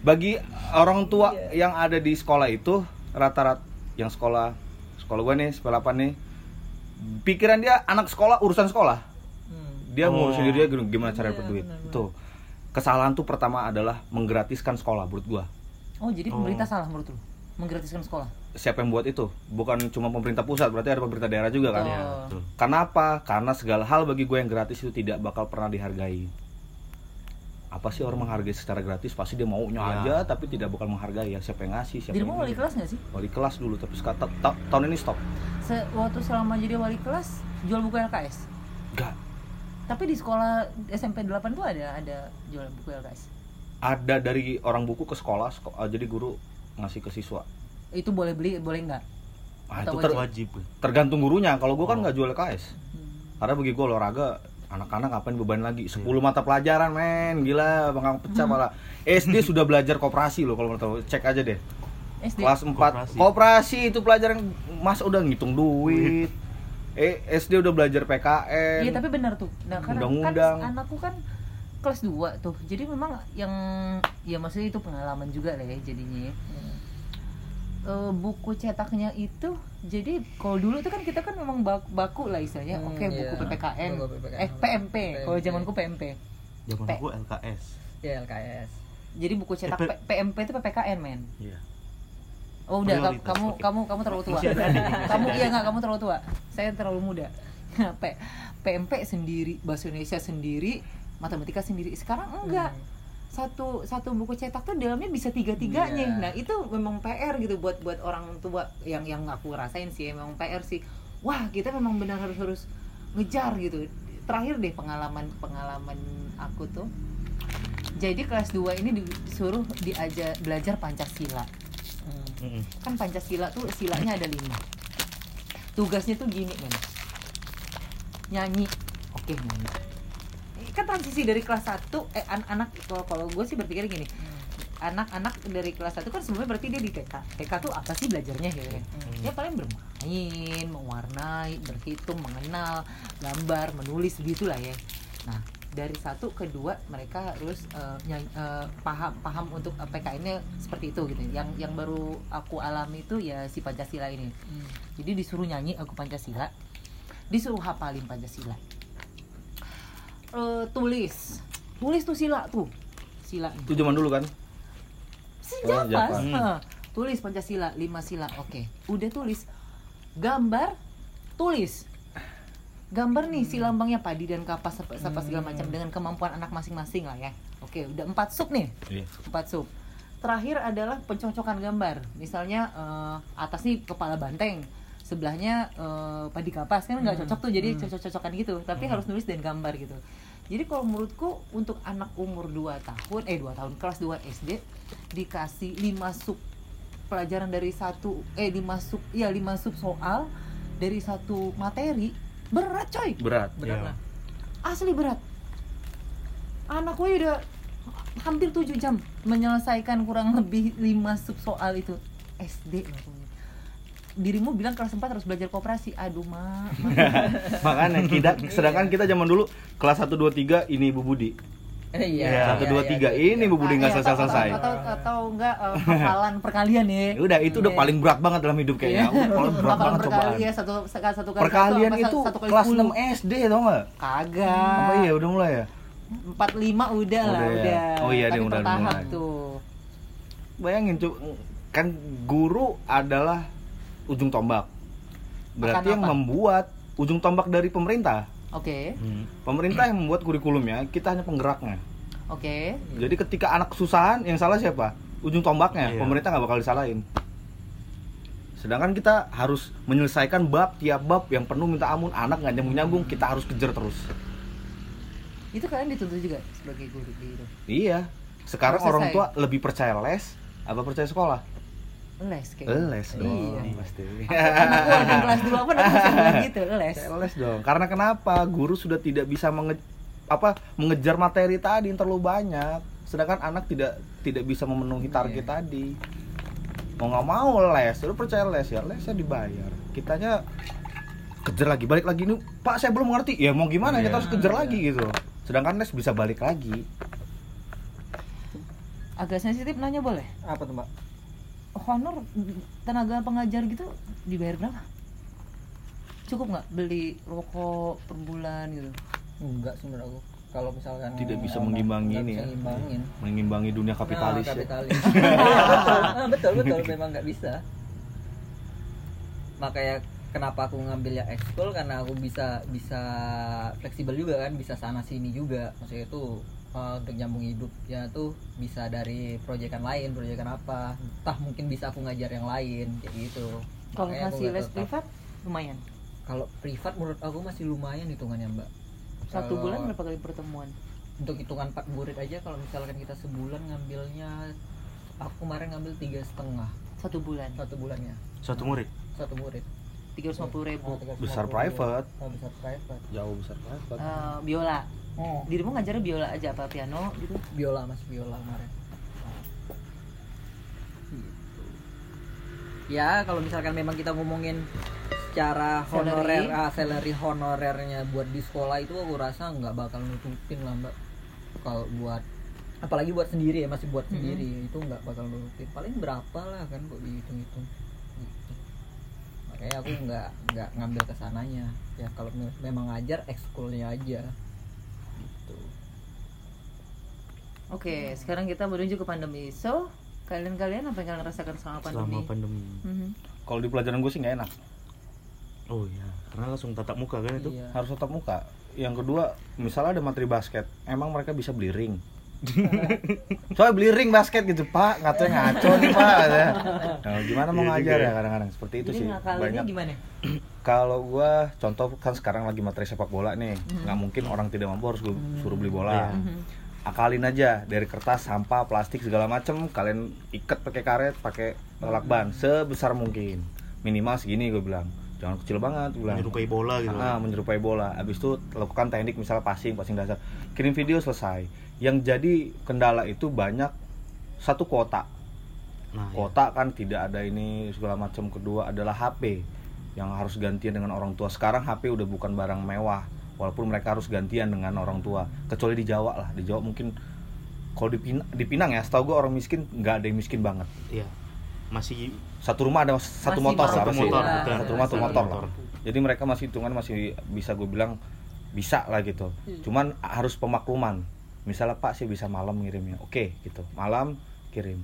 Bagi orang tua yang ada di sekolah itu rata-rata yang sekolah sekolah gue nih, sekolah apa nih? Pikiran dia anak sekolah urusan sekolah. Hmm. Dia Oh. ngurusin diri dia gimana cara Iya, dapat duit. benar-benar. Tuh. Kesalahan tuh pertama adalah menggratiskan sekolah menurut gua. oh jadi Oh. pemerintah salah menurut lu menggratiskan sekolah Siapa yang buat itu? Bukan cuma pemerintah pusat, berarti ada pemerintah daerah juga kan? Betul. Iya, betul. Kenapa? Karena segala hal bagi gue yang gratis itu tidak bakal pernah dihargai. Apa sih orang menghargai secara gratis? Pasti dia maunya Iya. aja, tapi tidak bakal menghargai ya. Siapa yang ngasih? Siapa dirimu yang wali kelas nggak sih Wali kelas dulu, tapi sekarang ta- ta- tahun ini stop. Se- waktu selama jadi wali kelas jual buku LKS Enggak. Tapi di sekolah SMP 8 tuh ada ada jual buku LKS Ada dari orang buku ke sekolah, seko- eh, jadi guru ngasih ke siswa. itu boleh beli boleh nggak Ah, Atau itu ter- wajib. tergantung gurunya. Kalau gue kan Oh. nggak jual KS. Karena bagi gue olahraga anak-anak ngapain beban lagi 10 mata pelajaran men gila bangkang pecah malah SD sudah belajar koperasi loh kalau mau tahu cek aja deh SD kelas 4 Koperasi. koperasi. itu pelajaran mas udah ngitung duit eh SD udah belajar PKN Iya tapi benar tuh. Nah karena Undang-undang. kan anakku kan kelas 2 tuh. Jadi memang yang ya maksudnya itu pengalaman juga lah ya jadinya ya. Eh, buku cetaknya itu jadi kalau dulu tuh kan kita kan memang baku, baku lah istilahnya. Hmm, Oke, buku iya. PPKN. Buku PPKN. Eh PMP. Kalau PMP. zamanku PMP. Zaman P- gua LKS. ya LKS Jadi buku cetak Eh, P- PMP itu PPKN, men. Iya. Oh udah Prioritas, kamu oke. kamu kamu terlalu tua. Kamu iya nggak kamu terlalu tua. Saya terlalu muda. P, PMP sendiri, bahasa Indonesia sendiri, matematika sendiri. Sekarang enggak. Hmm. Satu satu buku cetak tuh dalamnya bisa tiga tiganya. Iya. Nah itu memang PR gitu buat buat orang tua yang yang aku rasain sih memang PR sih. Wah kita memang benar harus harus ngejar gitu. Terakhir deh pengalaman pengalaman aku tuh. Jadi kelas 2 ini disuruh diajar belajar Pancasila Hmm. Kan Pancasila tuh silanya ada lima. Tugasnya tuh gini men. Nyanyi. Oke nyanyi. Kan transisi dari kelas 1 eh anak-anak kalau kalau gue sih berpikir gini. Anak-anak dari kelas 1 kan sebelumnya berarti dia di TK TK tuh apa sih belajarnya gitu kan ya paling bermain mewarnai berhitung mengenal gambar menulis begitulah ya. Nah dari satu ke dua mereka harus eh, nyany- eh, paham paham untuk eh, PKN-nya seperti itu gitu. Yang yang baru aku alami itu ya si Pancasila ini. Hmm. jadi disuruh nyanyi aku Pancasila disuruh hafalin Pancasila. Eh, tulis. Tulis tuh sila tuh. Sila itu. Zaman dulu kan? Sejak Oh, pas, tulis Pancasila, lima sila, oke. Udah tulis. Gambar, tulis. Gambar nih si lambangnya padi dan kapas apa, apa segala macam dengan kemampuan anak masing-masing lah ya. Oke, udah empat sub nih, Iya. empat sub. Terakhir adalah pencocokan gambar. Misalnya eh, atas nih kepala banteng, sebelahnya eh, padi kapas kan nggak cocok tuh jadi cocok-cocokan gitu. Tapi harus nulis dan gambar gitu. Jadi kalau menurutku untuk anak umur 2 tahun, eh 2 tahun kelas 2 SD dikasih 5 sub pelajaran dari satu eh 5 sub ya 5 sub soal dari satu materi berat coy. berat berat Iya. lah Asli berat. Anak gue udah hampir 7 jam menyelesaikan kurang lebih 5 sub soal itu SD loh. Dirimu bilang kelas 4 harus belajar koperasi. Aduh, Mak. makanya kita sedangkan kita zaman dulu kelas 1 2 3 ini Ibu Budi iya satu iya, dua iya, tiga iya, ini. Bu Budi nggak selesai atau- selesai Atau, atau, atau enggak eh, hafalan perkalian ya. Ya udah itu udah paling berat banget dalam hidup kayaknya. Kalau berat banget perkalian satu satu satu kali perkalian itu kelas 10. 6 SD tau nggak Kagak. apa iya udah mulai ya Empat lima udah lah Udah ya. udah. Oh iya, dia udah mulai. tuh. bayangin cu kan guru adalah ujung tombak berarti yang membuat ujung tombak dari pemerintah Oke, Hmm. pemerintah yang membuat kurikulumnya kita hanya penggeraknya oke. jadi ketika anak kesusahan yang salah siapa ujung tombaknya Iya. pemerintah nggak bakal disalahin sedangkan kita harus menyelesaikan bab tiap bab yang penuh minta ampun anak nggak nyambung nyambung kita harus kejar terus Itu kalian dituntut juga sebagai guru di itu. iya sekarang Harus orang tua lebih percaya les apa percaya sekolah Les kayak. les dong Iya. pasti Aku anak kelas 2 pun aku bisa gitu, les. les dong karena kenapa guru sudah tidak bisa menge apa mengejar materi tadi yang terlalu banyak sedangkan anak tidak tidak bisa memenuhi target Iya. tadi mau nggak mau les lu percaya les ya lesnya dibayar kitanya kejar lagi balik lagi nih pak saya belum mengerti ya mau gimana Iya. kita harus kejar Iya. lagi gitu sedangkan les bisa balik lagi Agak sensitif nanya boleh? apa tuh mbak Honor tenaga pengajar gitu dibayar berapa? Cukup nggak beli rokok per bulan gitu? enggak sih menurut aku kalau misalkan Tidak bisa orang- mengimbangi ini ya. mengimbangi dunia kapitalis, Nah, ya. kapitalis. Ah, betul betul memang nggak bisa makanya kenapa aku ngambil yang ekskul karena aku bisa bisa fleksibel juga kan bisa sana sini juga maksudnya itu uh, untuk nyambung hidup ya tuh bisa dari proyekan lain proyekan apa entah mungkin bisa aku ngajar yang lain kayak gitu Kalau masih les tetap. privat lumayan. kalau privat menurut aku masih lumayan hitungannya mbak Satu Kalau bulan berapa kali pertemuan? untuk hitungan pak murid aja kalau misalkan kita sebulan ngambilnya aku kemarin ngambil tiga setengah Satu bulan. satu bulannya Satu murid. satu murid Tiga ratus ribu. Oh, 350. Besar private. oh, besar private jauh besar private Eh, biola. Oh Dirimu ngajarnya biola aja apa piano gitu? biola mas biola kemarin Gitu. ya kalau misalkan memang kita ngomongin secara Salary. honorer ah, salary honorernya buat di sekolah itu aku rasa nggak bakal nutupin lah mbak kalau buat apalagi buat sendiri ya masih buat Mm-mm. sendiri itu nggak bakal nutupin paling berapa lah kan kok dihitung-hitung gitu. makanya aku nggak nggak ngambil ke sananya ya kalau me- memang ngajar ekskulnya aja gitu Oke, sekarang kita menuju ke pandemi. So, kalian-kalian apa yang kalian rasakan selama pandemi? Selama pandemi. Mhm. kalau di pelajaran gue sih nggak enak Oh iya, karena langsung tatap muka kan itu. Iya. harus tetap muka yang kedua misalnya ada materi basket emang mereka bisa beli ring soalnya beli ring basket gitu pak ngaco ngaco nih pak ya. nah, gimana mau Iya ngajar ya ya. kadang-kadang seperti itu Jadi sih banyak gimana? kalau gua contoh kan sekarang lagi materi sepak bola nih nggak mungkin orang tidak mampu harus gua suruh beli bola Iya. Mhm. Akalin aja dari kertas sampah plastik segala macem kalian ikat pakai karet pakai lakban sebesar mungkin minimal segini gue bilang jangan kecil banget gue bilang Menyerupai bola gitu. Ah, menyerupai bola. Habis itu lakukan teknik misalnya passing, passing dasar. Kirim video selesai. Yang jadi kendala itu banyak satu kuota. Nah, iya. Kuota kan tidak ada ini segala macam. Kedua adalah HP yang harus gantian dengan orang tua. Sekarang HP udah bukan barang mewah. Walaupun mereka harus gantian dengan orang tua. Kecuali di Jawa lah. Di Jawa mungkin kalau di, Pin- di Pinang ya, setahu gue orang miskin nggak ada yang miskin banget. Iya. Masih Satu rumah ada satu Masih motor masih lah satu pasti. motor, betul. Satu rumah satu motor. motor. lah. Jadi mereka masih hitungan masih bisa gue bilang bisa lah gitu. Cuman harus pemakluman. Misalnya Pak sih bisa malam ngirimnya. Oke gitu. Malam kirim.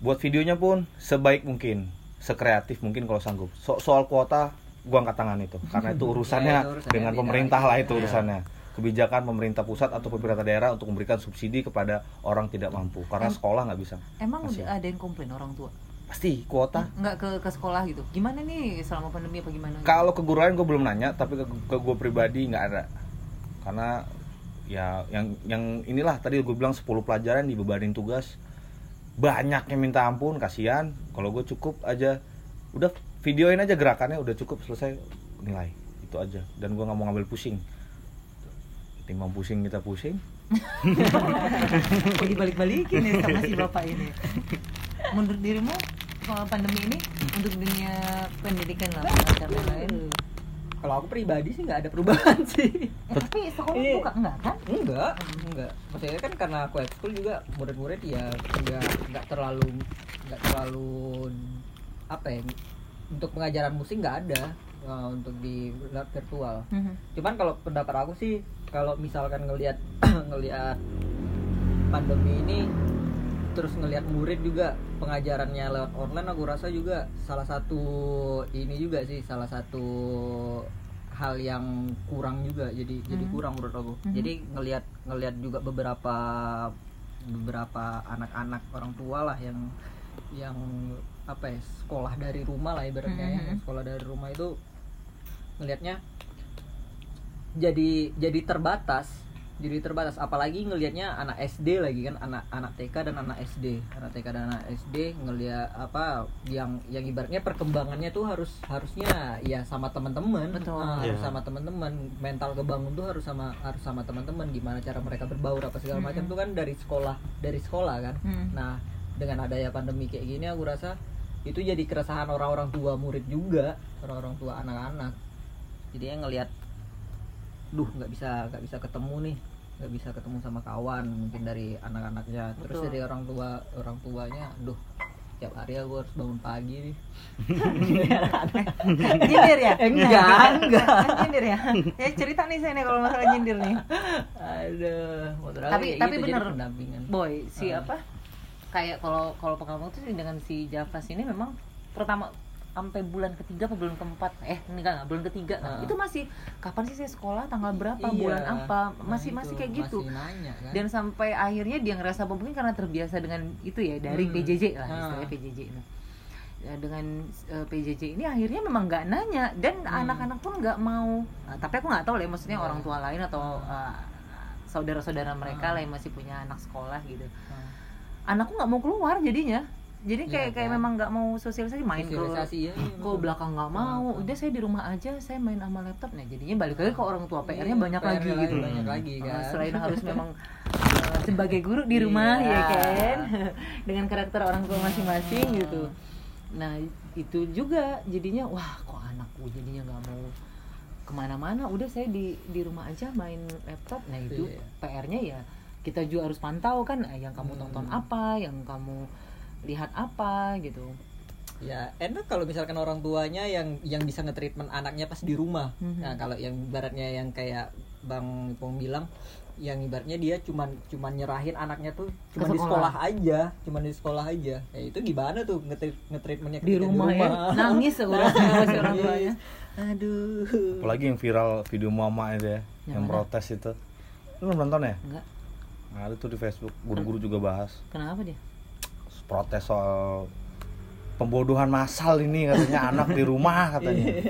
Buat videonya pun sebaik mungkin, sekreatif mungkin kalau sanggup. So- soal kuota gua angkat tangan itu karena itu urusannya Ya, itu urusannya dengan beda. pemerintah lah itu Iya. urusannya. Kebijakan pemerintah pusat atau pemerintah daerah untuk memberikan subsidi kepada orang tidak mampu karena Em- sekolah nggak bisa. Emang Masih. udah ada yang komplain orang tua? Pasti kuota Nggak ke ke sekolah gitu? Gimana nih selama pandemi apa gimana? Kalau ke guru lain gue belum nanya, tapi ke, ke gue pribadi nggak ada. Karena ya yang yang inilah tadi gue bilang 10 pelajaran dibebanin tugas banyak yang minta ampun kasihan kalau gue cukup aja udah videoin aja gerakannya udah cukup selesai nilai. Itu aja. Dan gue nggak mau ngambil pusing. Timbang pusing kita pusing. Kok dibalik-balikin ya sama si bapak ini? Menurut dirimu selama pandemi ini untuk dunia pendidikan lah dan lain kalau aku pribadi sih nggak ada perubahan sih. Eh, tapi sekolah Iya. buka enggak kan? Enggak enggak maksudnya kan karena aku ekskul juga murid-murid ya enggak enggak terlalu enggak terlalu apa ya untuk pengajaran musik nggak ada uh, untuk di virtual Mhm. cuman kalau pendapat aku sih kalau misalkan ngelihat ngelihat pandemi ini terus ngelihat murid juga pengajarannya lewat online aku rasa juga salah satu ini juga sih salah satu hal yang kurang juga jadi jadi Mhm. kurang menurut aku Mhm. jadi ngelihat ngelihat juga beberapa beberapa anak-anak orang tua lah yang yang apa ya sekolah dari rumah lah ibaratnya ya Mhm. sekolah dari rumah itu ngelihatnya jadi jadi terbatas jadi terbatas apalagi ngelihatnya anak SD lagi kan anak anak TK dan anak SD anak TK dan anak SD ngelihat apa yang yang ibaratnya perkembangannya tuh harus harusnya ya sama teman-teman Betul. Ah, harus Iya. sama teman-teman mental kebangun tuh harus sama harus sama teman-teman gimana cara mereka berbaur apa segala macam Mm-mm. tuh kan dari sekolah dari sekolah kan Hmm. Nah, dengan adanya pandemi kayak gini aku rasa itu jadi keresahan orang-orang tua murid juga, orang-orang tua anak-anak. Jadi yang ngelihat duh nggak bisa nggak bisa ketemu nih, nggak bisa ketemu sama kawan mungkin dari anak-anaknya. Terus Betul. dari orang tua orang tuanya, duh tiap hari aku harus bangun pagi nih. nyindir ya enggak, enggak. nyindir ya ya cerita nih saya nih kalau masalah nyindir nih Aduh, Tapi- tapi gitu, bener. boy si Ah. Kayak kalau kalau pengalaman tuh dengan si Javas ini memang pertama sampai bulan ketiga apa bulan keempat eh enggak enggak bulan ketiga Ah. itu masih kapan sih saya sekolah tanggal berapa Iya. bulan apa Nah, masih itu, masih kayak gitu Masih nanya kan. dan sampai akhirnya dia ngerasa mungkin karena terbiasa dengan itu ya dari Hmm. PJJ lah Ah. istilahnya PJJ itu Ya, dengan eh, PJJ ini akhirnya memang nggak nanya dan Hmm. anak-anak pun nggak mau Nah, tapi aku nggak tahu lah ya, maksudnya Iya. orang tua lain atau eh, saudara-saudara mereka Ah. lah yang masih punya anak sekolah gitu Nah, anakku nggak mau keluar jadinya jadi Iya, kayak kayak kan? memang nggak mau sosialisasi main ke sosialisasi ya. ke belakang nggak mau Ah. udah saya di rumah aja saya main sama laptop nah jadinya balik lagi ke orang tua PR-nya Iya, banyak PR-nya lagi gitu banyak lagi Uh, kan. selain harus memang uh, sebagai guru di rumah Iya. ya kan dengan karakter orang tua masing-masing gitu nah itu juga jadinya wah kok anakku jadinya nggak mau ke mana-mana udah saya di di rumah aja main laptop nah itu Iya. PR-nya ya kita juga harus pantau kan eh, yang kamu Hmm. tonton apa yang kamu lihat apa gitu. Ya enak kalau misalkan orang tuanya yang yang bisa nge-treatment anaknya pas di rumah. Mhm. nah kalau yang ibaratnya yang kayak bang Pong bilang yang ibaratnya dia cuman cuman nyerahin anaknya tuh cuma di sekolah. sekolah aja cuman di sekolah aja. Ya itu gimana tuh nge-treat- nge-treatmentnya di ketika rumah, ya? nangis si orang tuanya. Aduh. Apalagi yang viral video mama itu ya Yang yang, protes itu. Lu nonton ya? Enggak ada tuh di Facebook guru-guru juga bahas. Kenapa dia? Protes soal pembodohan massal ini katanya. Anak di rumah katanya.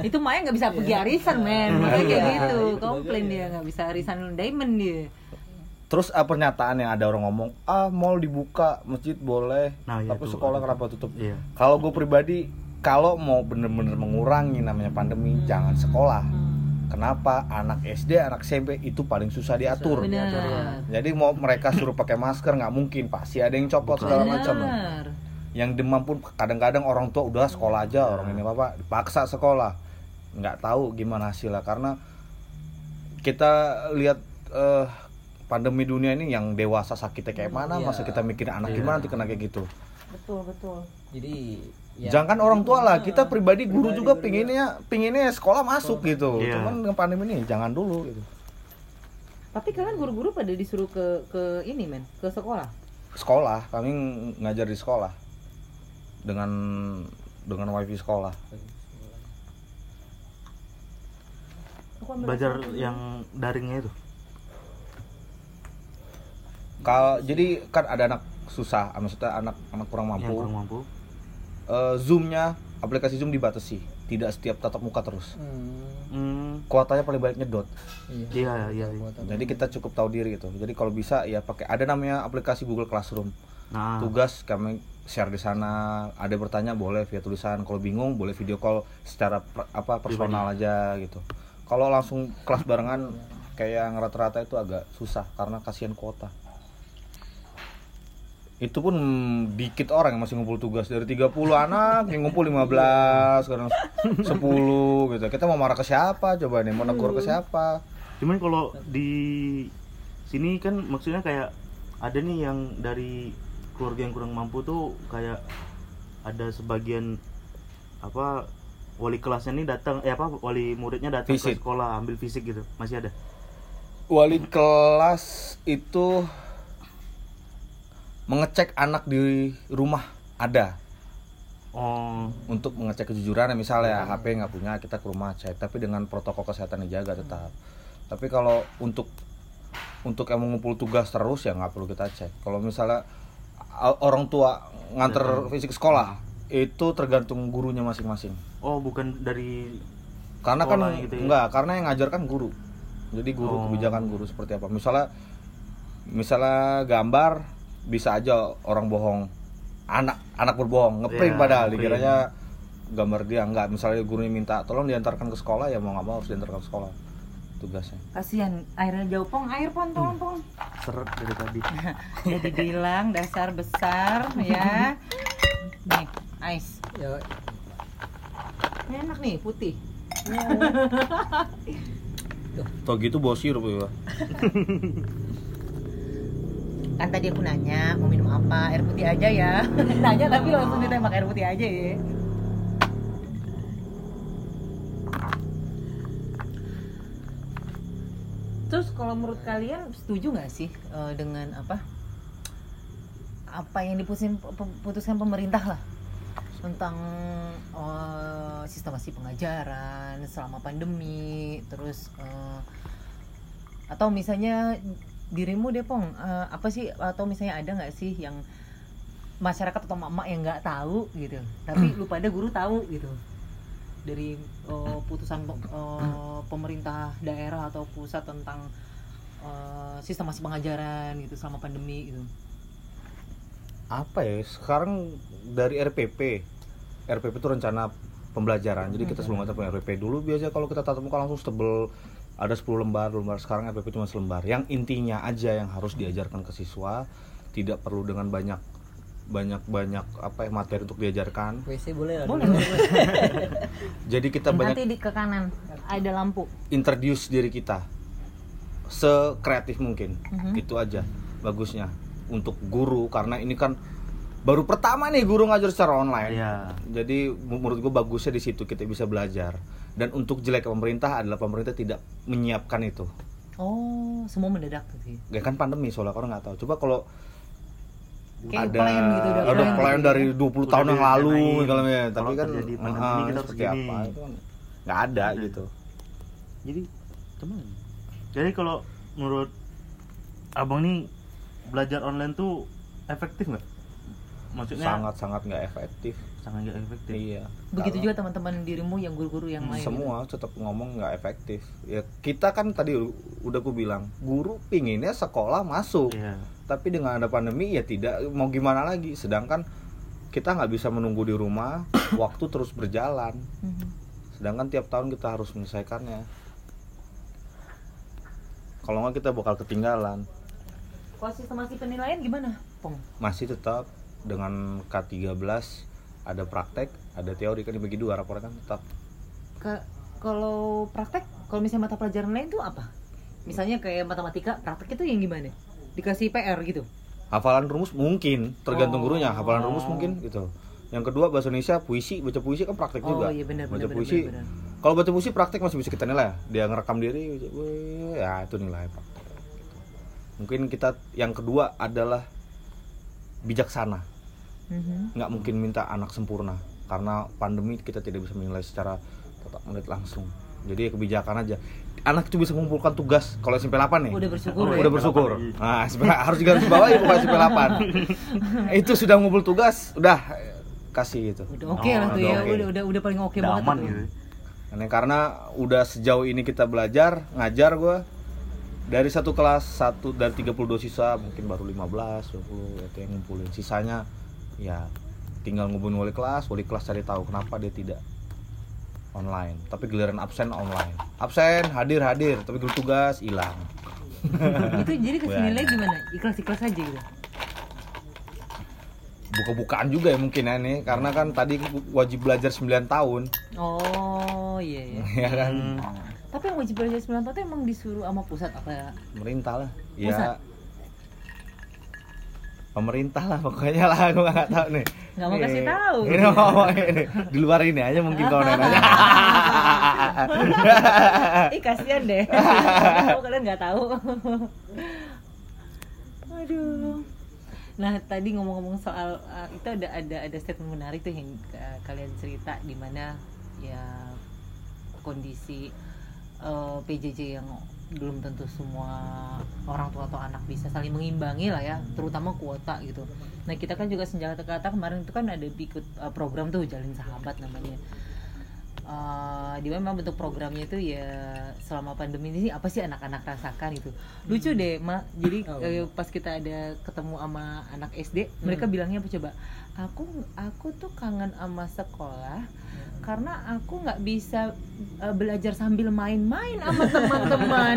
Itu Maya nggak bisa pergi arisan men. Makanya kayak Iya. gitu Itu komplain dia. nggak bisa arisan. Diamond dia. Terus ah, pernyataan yang ada orang ngomong ah mall dibuka masjid boleh Nah, iya tapi tuh, sekolah kenapa tutup? Iya. kalau gue pribadi kalau mau bener-bener mengurangi namanya pandemi jangan sekolah kenapa anak SD anak SMP itu paling susah diatur? Benar. Jadi mau mereka suruh pakai masker nggak mungkin. Pasti ada yang copot segala macam. Benar. Yang demam pun kadang-kadang orang tua udah sekolah aja orang ini apa dipaksa sekolah. Nggak tahu gimana hasilnya karena kita lihat eh, pandemi dunia ini yang dewasa sakitnya kayak mana Iya. masa kita mikirin anak Iya. gimana nanti kena kayak gitu? Betul betul. Jadi ya, jangan orang tua lah kita pribadi guru Pribadi juga guru. pinginnya pinginnya sekolah masuk gitu. Iya. cuman dengan pandemi ini jangan dulu gitu. Tapi kalian guru-guru pada disuruh ke ke ini men? Ke sekolah? Sekolah kami ngajar di sekolah. Dengan dengan wifi sekolah. Belajar yang daringnya itu? Kalau jadi kan ada anak susah maksudnya anak anak kurang mampu. yang kurang mampu Eh, zoomnya aplikasi zoom dibatasi. Tidak setiap tatap muka terus. Hmm, hmm, kuotanya paling banyak nyedot. Iya, iya, iya. jadi kita cukup tahu diri gitu. Jadi kalau bisa ya pakai ada namanya aplikasi Google Classroom. Nah. Tugas kami share di sana. Ada yang bertanya boleh via tulisan. Kalau bingung boleh video call secara per- apa personal aja gitu. Kalau langsung kelas barengan kayak yang rata-rata itu agak susah karena kasihan kuota itu pun dikit orang yang masih ngumpul tugas. Dari 30 anak yang ngumpul 15 kadang 10 gitu. Kita mau marah ke siapa? Coba nih mau negur ke siapa? Cuman kalau di sini kan maksudnya kayak ada nih yang dari keluarga yang kurang mampu tuh kayak ada sebagian apa wali kelasnya nih datang eh apa wali muridnya datang ke sekolah ambil fisik gitu. Masih ada? Wali kelas itu mengecek anak di rumah ada. Oh. Untuk mengecek kejujuran misalnya HP nggak punya kita ke rumah cek. Tapi dengan protokol kesehatan dijaga tetap. Tapi kalau untuk untuk yang mengumpul tugas terus ya nggak perlu kita cek. Kalau misalnya orang tua nganter fisik sekolah itu tergantung gurunya masing-masing. Oh bukan dari karena kan gitu ya? enggak karena yang ngajar kan guru. Jadi guru Oh. kebijakan guru seperti apa. Misalnya misalnya gambar bisa aja orang bohong. Anak anak berbohong ngeprint Ya, padahal ngeprint. dikiranya gambar dia enggak misalnya gurunya minta tolong diantarkan ke sekolah ya mau nggak mau harus diantarkan ke sekolah. Tugasnya. Kasihan airnya jauh. Pong air pong tolong pong. Seret dari tadi. Ya dibilang dasar besar ya. Nih ice Ya, ini enak nih putih. Tuh gitu bawa sirup ya kan tadi aku nanya mau minum apa? Air putih aja ya. Nanya tapi langsung ditembak air putih aja ya. Terus kalau menurut kalian setuju nggak sih eh, dengan apa apa yang diputusin putuskan pemerintah lah tentang eh, sistemasi pengajaran selama pandemi terus eh, atau misalnya dirimu deh pong. Eh, apa sih atau misalnya ada nggak sih yang masyarakat atau emak yang nggak tahu gitu tapi lu pada guru tahu gitu? Dari eh, putusan eh, pemerintah daerah atau pusat tentang eh, sistemasi pengajaran gitu selama pandemi gitu. Apa ya? Sekarang dari RPP RPP itu rencana pembelajaran. Jadi kita sebelum kita punya RPP dulu biasa kalau kita tatap muka langsung tebel ada 10 lembar lembar sekarang RPP cuma selembar yang intinya aja yang harus diajarkan ke siswa tidak perlu dengan banyak banyak banyak apa ya materi untuk diajarkan. WC boleh lah boleh jadi kita banyak nanti di ke kanan ada lampu. introduce diri kita. Sekreatif mungkin. Mhm. itu aja bagusnya. Untuk guru karena ini kan baru pertama nih guru ngajar secara online. Ya jadi menurut gue bagusnya di situ kita bisa belajar dan untuk jelek pemerintah adalah pemerintah tidak menyiapkan itu. Oh semua mendadak gitu ya ya kan pandemi soalnya orang nggak tahu. Coba kalau Kayak ada plan gitu, udah ada plan plan gitu. dari 20 tahun Udah yang lalu kalau ya tapi kan terjadi pandemi ah, kita harus seperti gini. apa itu kan nggak ada Ada. gitu. Jadi cuman jadi kalau menurut abang nih belajar online tuh efektif nggak? Maksudnya sangat sangat nggak efektif sangat nggak efektif. Iya. Begitu Kalau- juga teman-teman dirimu yang guru-guru yang lain. Gitu. semua tetap ngomong nggak efektif. Ya kita kan tadi udah aku bilang guru pinginnya sekolah masuk. Iya. tapi dengan ada pandemi ya tidak. Mau gimana lagi? Sedangkan kita nggak bisa menunggu di rumah waktu terus berjalan. Mhm. sedangkan tiap tahun kita harus menyelesaikannya. Kalau nggak kita bakal ketinggalan. Kalau sistemasi penilaian gimana pong? Masih tetap dengan K13 ada praktek ada teori kan dibagi dua rapornya kan tetap. Kalau praktek kalau misalnya mata pelajaran lain tuh apa? Misalnya kayak matematika praktek itu yang gimana? Dikasih PR gitu? Hafalan rumus mungkin tergantung Oh. gurunya. Hafalan rumus mungkin gitu. Yang kedua bahasa Indonesia puisi. Baca puisi kan praktek oh juga. iya benar baca benar, puisi. benar, benar. kalau baca puisi praktek masih bisa kita nilai. Dia ngerekam diri wih, ya itu nilai praktek. Gitu. mungkin kita yang kedua adalah bijaksana Mhm. nggak mungkin minta anak sempurna karena pandemi kita tidak bisa menilai secara tetap menit langsung jadi ya kebijakan aja anak itu bisa mengumpulkan tugas kalau SMP 8 nih udah bersyukur Oh, ya udah bersyukur. SMP 8 Nah, SMP harus juga harus bawa ya pokoknya SMP 8. itu sudah ngumpul tugas, udah kasih gitu. udah oke lah Oh, tuh udah ya oke. udah udah udah paling oke Udah banget aman tuh. gitu Karena karena udah sejauh ini kita belajar, ngajar gua dari satu kelas satu dari 32 siswa mungkin baru 15 20 itu yang ngumpulin sisanya ya tinggal ngubungin wali kelas wali kelas cari tahu kenapa dia tidak online. Tapi giliran absen online. Absen hadir hadir tapi guru tugas hilang. Itu jadi kasih Wah. nilai gimana? Ikhlas ikhlas aja gitu? Buka-bukaan juga ya mungkin ya nih karena kan tadi wajib belajar 9 tahun. Oh iya iya. Ya kan? Hmm. tapi yang wajib belajar 9 tahun itu emang disuruh sama pusat apa? Pemerintah lah. Pusat? ya pemerintah lah pokoknya lah aku nggak tahu nih Nggak mau kasih Nih, tahu. ini mau ini di luar ini aja mungkin kalau nanya Ih kasihan deh. Tahu kalian nggak tahu. Aduh. Nah tadi ngomong-ngomong soal uh, itu ada ada ada statement menarik tuh yang uh, kalian cerita di mana ya kondisi uh, PJJ yang belum tentu semua orang tua atau anak bisa saling mengimbangi lah ya terutama kuota gitu. Nah kita kan juga senjata kata kemarin itu kan ada ikut uh, program tuh jalin sahabat namanya. Uh, di mana memang bentuk programnya itu ya selama pandemi ini apa sih anak-anak rasakan gitu. Lucu deh mak jadi Oh, eh, pas kita ada ketemu sama anak SD mereka Hmm. bilangnya apa coba aku aku tuh kangen sama sekolah karena aku nggak bisa eh, belajar sambil main-main sama teman-teman.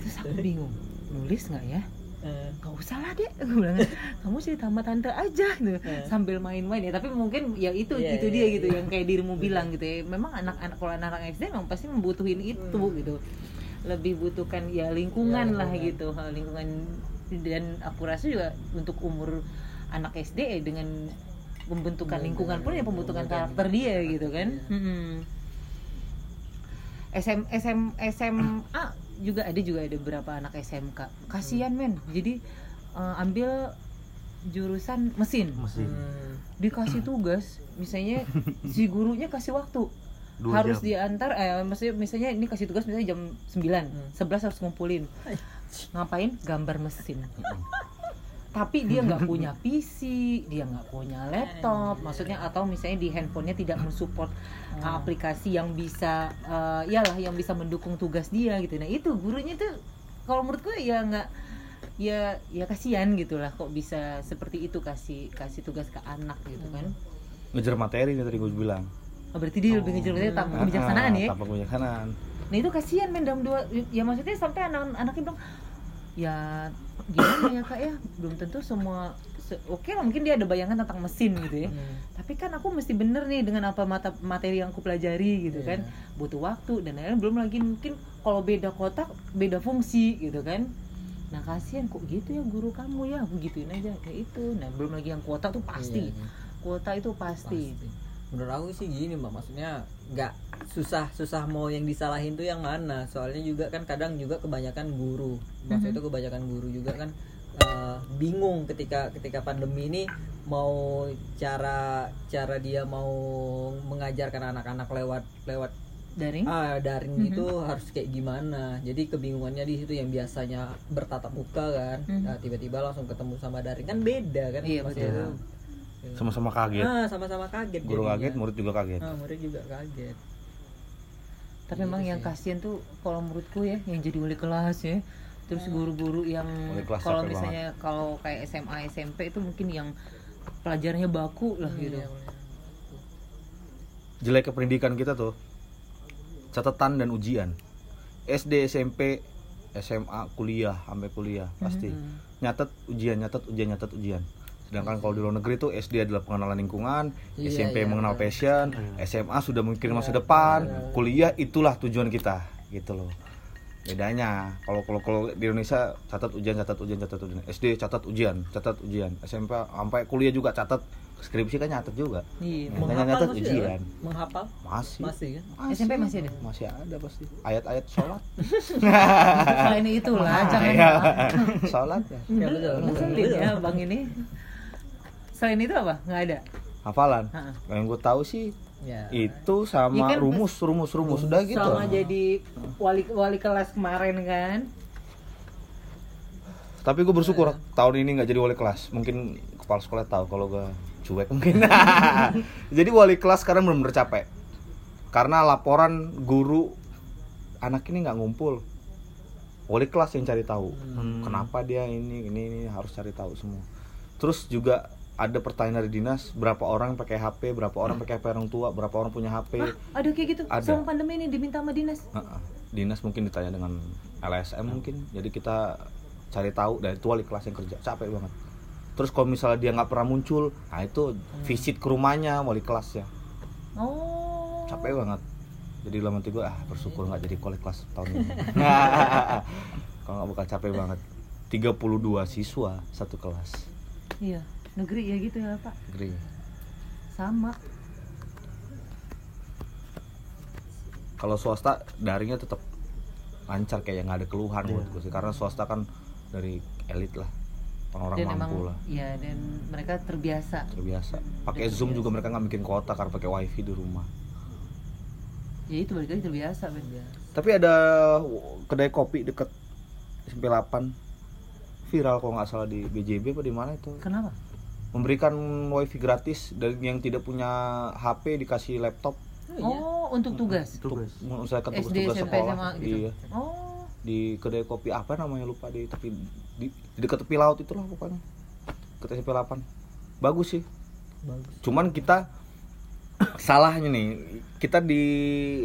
Terus aku bingung nulis nggak ya? Eh, nggak usah lah deh aku bilang kamu cerita sama tante aja gitu. Eh. sambil main-main ya. Tapi mungkin ya itu Iya, itu iya, dia gitu iya. yang kayak dirimu bilang gitu ya. Memang anak-anak kalau anak-anak SD memang pasti membutuhin itu Hmm. gitu. Lebih butuhkan ya lingkungan Ya, lah lingkungan. gitu. Hal lingkungan. Dan aku rasa juga untuk umur anak SD ya dengan pembentukan Iya, lingkungan pun ya pembentukan pembentukan. karakter dia gitu kan. Iya. SM SM SMA juga ada juga ada beberapa anak SMK kasihan men. Jadi eh, ambil jurusan mesin. Mesin. Hmm, dikasih tugas misalnya si gurunya kasih waktu. Dua harus jam. diantar eh maksudnya misalnya ini kasih tugas misalnya jam 9 Hmm. 11 harus ngumpulin. Ngapain? Gambar mesin tapi dia nggak punya PC dia nggak punya laptop. Maksudnya atau misalnya di handphonenya tidak mensupport Hmm. aplikasi yang bisa eh, yalah yang bisa mendukung tugas dia gitu. Nah itu gurunya tuh kalau menurutku ya nggak ya ya kasihan gitulah kok bisa seperti itu kasih kasih tugas ke anak gitu kan. Ngejar materi nih tadi gue bilang. Oh, berarti dia lebih ngejar berarti tanpa kebijaksanaan Ah, ya? Tanpa kebijaksanaan. Nah itu kasihan men dalam dua ya maksudnya sampai anak-anaknya bilang ya gimana ya kak ya? Belum tentu semua se- oke lah mungkin dia ada bayangan tentang mesin gitu ya. Hmm. tapi kan aku mesti bener nih dengan apa mata materi yang aku pelajari gitu Iya. kan butuh waktu dan lain-lain belum lagi mungkin kalau beda kotak beda fungsi gitu kan. Nah kasihan kok gitu ya guru kamu ya? Aku gituin aja ya itu. Nah belum lagi yang kuota tuh pasti. Iya, iya. kuota itu pasti, Pasti. Menurut aku sih gini mbak, maksudnya nggak susah susah mau yang disalahin tuh yang mana. Soalnya juga kan kadang juga kebanyakan guru, maksudnya itu kebanyakan guru juga kan eh, bingung ketika ketika pandemi ini mau cara cara dia mau mengajarkan anak-anak lewat lewat daring ah daring Mhm. itu harus kayak gimana. Jadi kebingungannya di situ yang biasanya bertatap muka kan, Mhm. nah, tiba-tiba langsung ketemu sama daring kan beda kan? Iya, Maksudnya sama-sama kaget Ah, sama-sama kaget. guru jadinya. kaget murid juga kaget Ah, murid juga kaget. tapi memang Gitu yang sih. kasihan tuh kalau menurutku ya yang jadi wali kelas ya terus guru-guru yang Wali kelas kalau misalnya kalau kayak SMA SMP itu mungkin yang pelajarannya baku lah gitu Iya, boleh. jeleknya pendidikan kita tuh catatan dan ujian SD SMP SMA kuliah sampai kuliah pasti Mhm. nyatet ujian nyatet ujian nyatet ujian sedangkan kalau di luar negeri tuh SD adalah pengenalan lingkungan Iya, SMP iya, mengenal betul. passion SMA sudah memikir masa depan kuliah itulah tujuan kita gitu loh bedanya kalau kalau kalau di Indonesia catat ujian catat ujian catat ujian SD catat ujian catat ujian SMP sampai kuliah juga catat skripsi kan nyatet juga iya Makanya Menghafal nyatet masih ujian. ada? Menghafal masih masih kan? SMP masih ada masih ada pasti ayat-ayat sholat selain itulah jangan Iya. Pak. sholat ya Ya betul. Ngeselin ya bang ini selain itu apa? Nggak ada? Hafalan. Ha-ha. yang gue tahu sih Ya. itu sama kan, rumus rumus rumus. Udah gitu. sama jadi wali wali kelas kemarin kan. Tapi gue bersyukur tahun ini nggak jadi wali kelas. Mungkin kepala sekolah tahu kalau gue cuek mungkin. Jadi wali kelas sekarang belum capek. Karena laporan guru anak ini nggak ngumpul. Wali kelas yang cari tahu. Hmm. kenapa dia ini ini ini harus cari tahu semua. Terus juga ada pertanyaan dari dinas berapa orang pakai HP berapa orang pakai HP orang tua berapa orang punya HP Hah, ada kayak gitu. Ada. sama pandemi ini diminta sama dinas. Heeh. dinas mungkin ditanya dengan LSM mungkin. Jadi kita cari tahu dari itu wali kelas yang kerja. Capek banget. Terus kalau misalnya dia nggak pernah muncul nah itu visit ke rumahnya wali kelasnya. Oh. Capek banget. Jadi dalam hati gue ah bersyukur nggak jadi wali kelas tahun ini. Kalau nggak bakal capek banget. 32 siswa satu kelas. Iya negeri ya gitu ya pak? Geri. sama. Kalau swasta daringnya tetap lancar kayak nggak ada keluhan buat gue sih. Karena swasta kan dari elit lah. Orang-orang dan emang mampu lah. ya dan mereka terbiasa. Terbiasa. Pakai zoom juga mereka nggak bikin kuota karena pakai wifi di rumah. Ya itu balik lagi terbiasa Ben. Tapi ada kedai kopi deket SMP 8 viral kalau nggak salah di BJB apa di mana itu? Kenapa memberikan wifi gratis dan yang tidak punya HP dikasih laptop. Oh untuk tugas tugas? untuk menyelesaikan tugas-tugas sekolah. SMA gitu. iya. Oh. Di kedai kopi apa namanya lupa di tepi di, di dekat tepi laut itulah pokoknya. Ke SMP 8 bagus sih. Bagus. Cuman kita salahnya nih kita di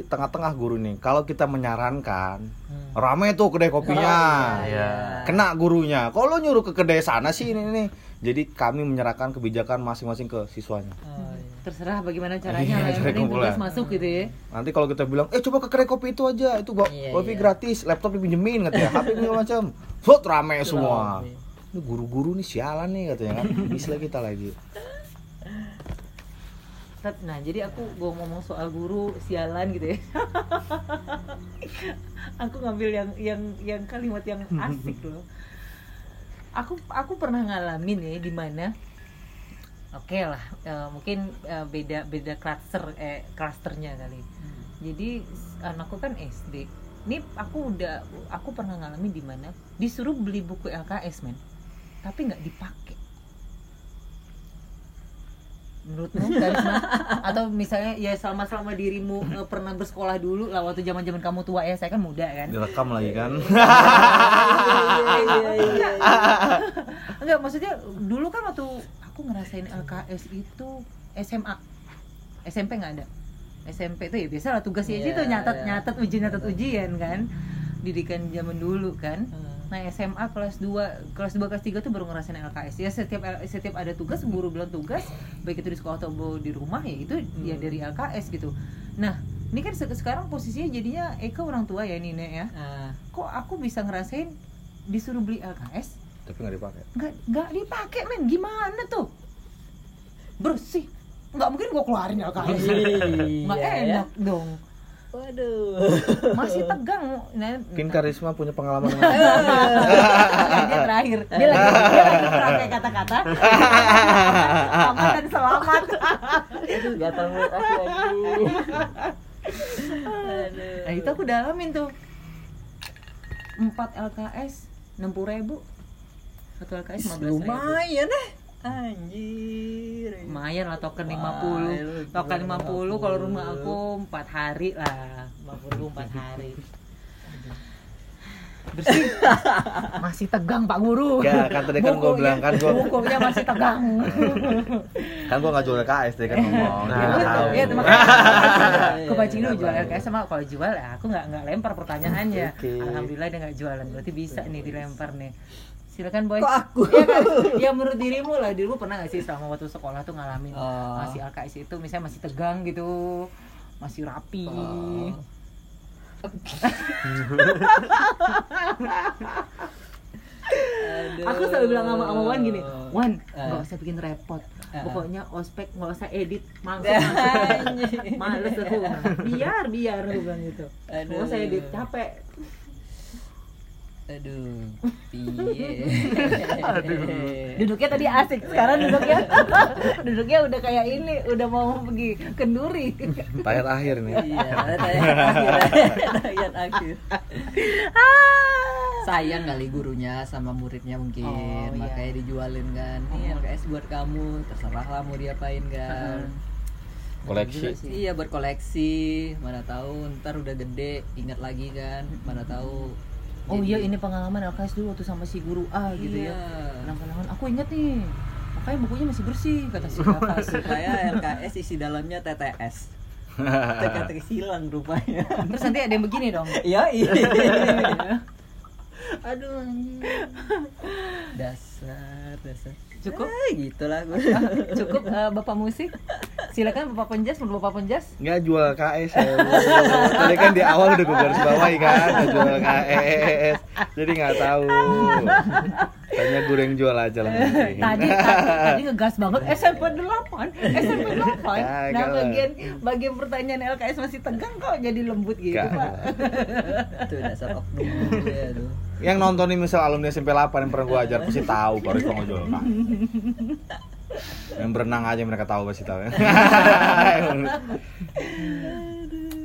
tengah-tengah guru nih. Kalau kita menyarankan Hmm. rame tuh kedai kopinya. Iya. kena gurunya. Kalau nyuruh ke kedai sana sih ini nih jadi kami menyerahkan kebijakan masing-masing ke siswanya Oh, iya. terserah bagaimana caranya Iya, lah yang cara penting kumpulan. masuk gitu ya nanti kalau kita bilang eh coba ke kedai kopi itu aja itu bawa Iya, wifi iya. gratis laptop dipinjemin katanya HP segala macam Fut, rame semua ini guru-guru nih sialan nih katanya kan bisa kita lagi Nah, jadi aku gua ngomong soal guru sialan gitu ya. aku ngambil yang yang yang kalimat yang asik loh. Aku aku pernah ngalamin ya di mana Oke lah, eh, mungkin eh, beda beda klaster eh klasternya kali. Jadi s- anakku kan SD. Ini aku udah aku pernah ngalamin di mana disuruh beli buku LKS men, tapi nggak dipakai. Menurutmu? Karisma? atau misalnya ya selama selama dirimu eh, pernah bersekolah dulu lah waktu zaman zaman kamu tua ya saya kan muda kan? Direkam lagi kan? Enggak maksudnya dulu kan waktu aku ngerasain LKS itu SMA SMP nggak ada. SMP itu ya biasa lah tugas Iya, yeah, itu nyatat iya. nyatat ujian nyatat ujian kan? Didikan zaman dulu kan? Hmm. Nah SMA kelas 2 kelas 2 kelas 3 tuh baru ngerasain LKS ya setiap setiap ada tugas guru bilang tugas baik itu di sekolah atau di rumah ya itu ya Hmm. dari LKS gitu. Nah ini kan se- sekarang posisinya jadinya Eka orang tua ya Nina ya. Ah, kok aku bisa ngerasain disuruh beli LKS tapi nggak dipakai. Nggak nggak dipakai men. Gimana tuh? Bersih. Nggak mungkin gua keluarin LKS nggak iya, ya. enak dong waduh. Masih tegang nah, mungkin Karisma punya pengalaman dia terakhir. Dia lagi dia lagi merangkai kata-kata. Aman dan selamat. Aduh gatal mulut aku lagi. Aduh. Nah itu aku dalamin tuh. 4 LKS 60 ribu. Satu LKS 15 ribu. Lumayan eh anjir. Lumayan lah token Wah, 50 lu token gila, 50 kalau rumah 50. aku 4 hari lah. 50 4 hari. Bersih. Masih tegang pak guru. Ya, kan tadi kan gua Bukunya- bilang, kan gua- bukunya masih tegang. Kan gua nggak jual KS tadi kan ngomong. Ya, Nggak betul. tahu. ya terima kasih. Kebancing dulu iya, jual. LKS sama kalau jual ya aku nggak nggak lempar pertanyaannya. Oke. alhamdulillah dia nggak jualan berarti bisa nih dilempar nih silakan boy Kok aku? ya, kan? ya menurut dirimu lah dirimu pernah nggak sih selama waktu sekolah tuh ngalamin Oh. masih LKS itu misalnya masih tegang gitu masih rapi. Aduh. aku selalu bilang sama sama Wan gini Wan Ah. nggak usah bikin repot Ah. pokoknya ospek nggak usah edit langsung males aku biar biar aku bilang gitu nggak usah edit capek aduh piye? Duduknya tadi asik sekarang duduknya duduknya udah kayak ini udah mau pergi kenduri Tayat akhir nih. Iya tayang akhir. Tayang akhir. Sayang kali gurunya sama muridnya mungkin. Oh, iya. makanya dijualin kan. Nih LKS buat kamu. Terserah lah mau diapain kan. Koleksi. Iya buat koleksi mana tahu ntar udah gede. Ingat lagi kan. Mana tahu oh Jadi- iya ini pengalaman LKS dulu waktu sama si guru A gitu ya. Iya. kenang-kenangan. Aku inget nih makanya bukunya masih bersih kata si kakak supaya LKS isi dalamnya TTS teka-teki silang rupanya. Terus nanti ada yang begini dong. Iya iya. Aduh anjing. Dasar dasar Cukup? ah, gitulah gue cukup eh, bapak musik? Silakan bapak penjas menurut bapak penjas? Nggak jual KS ya. Tadi kan di awal udah gue garis bawahi kan nggak jual KS jadi nggak tahu tanya yang jual aja lah nanti. tadi tadi, tadi ngegas banget. SMP 8 SMP 8 nah bagian bagian pertanyaan LKS masih tegang kok jadi lembut gitu pak. Tuh dasar oknum. Ya tuh yang nonton nih misal alumni SMP 8 yang pernah gue ajar pasti tahu kalau itu jual KS yang berenang aja mereka tahu pasti tahu ya.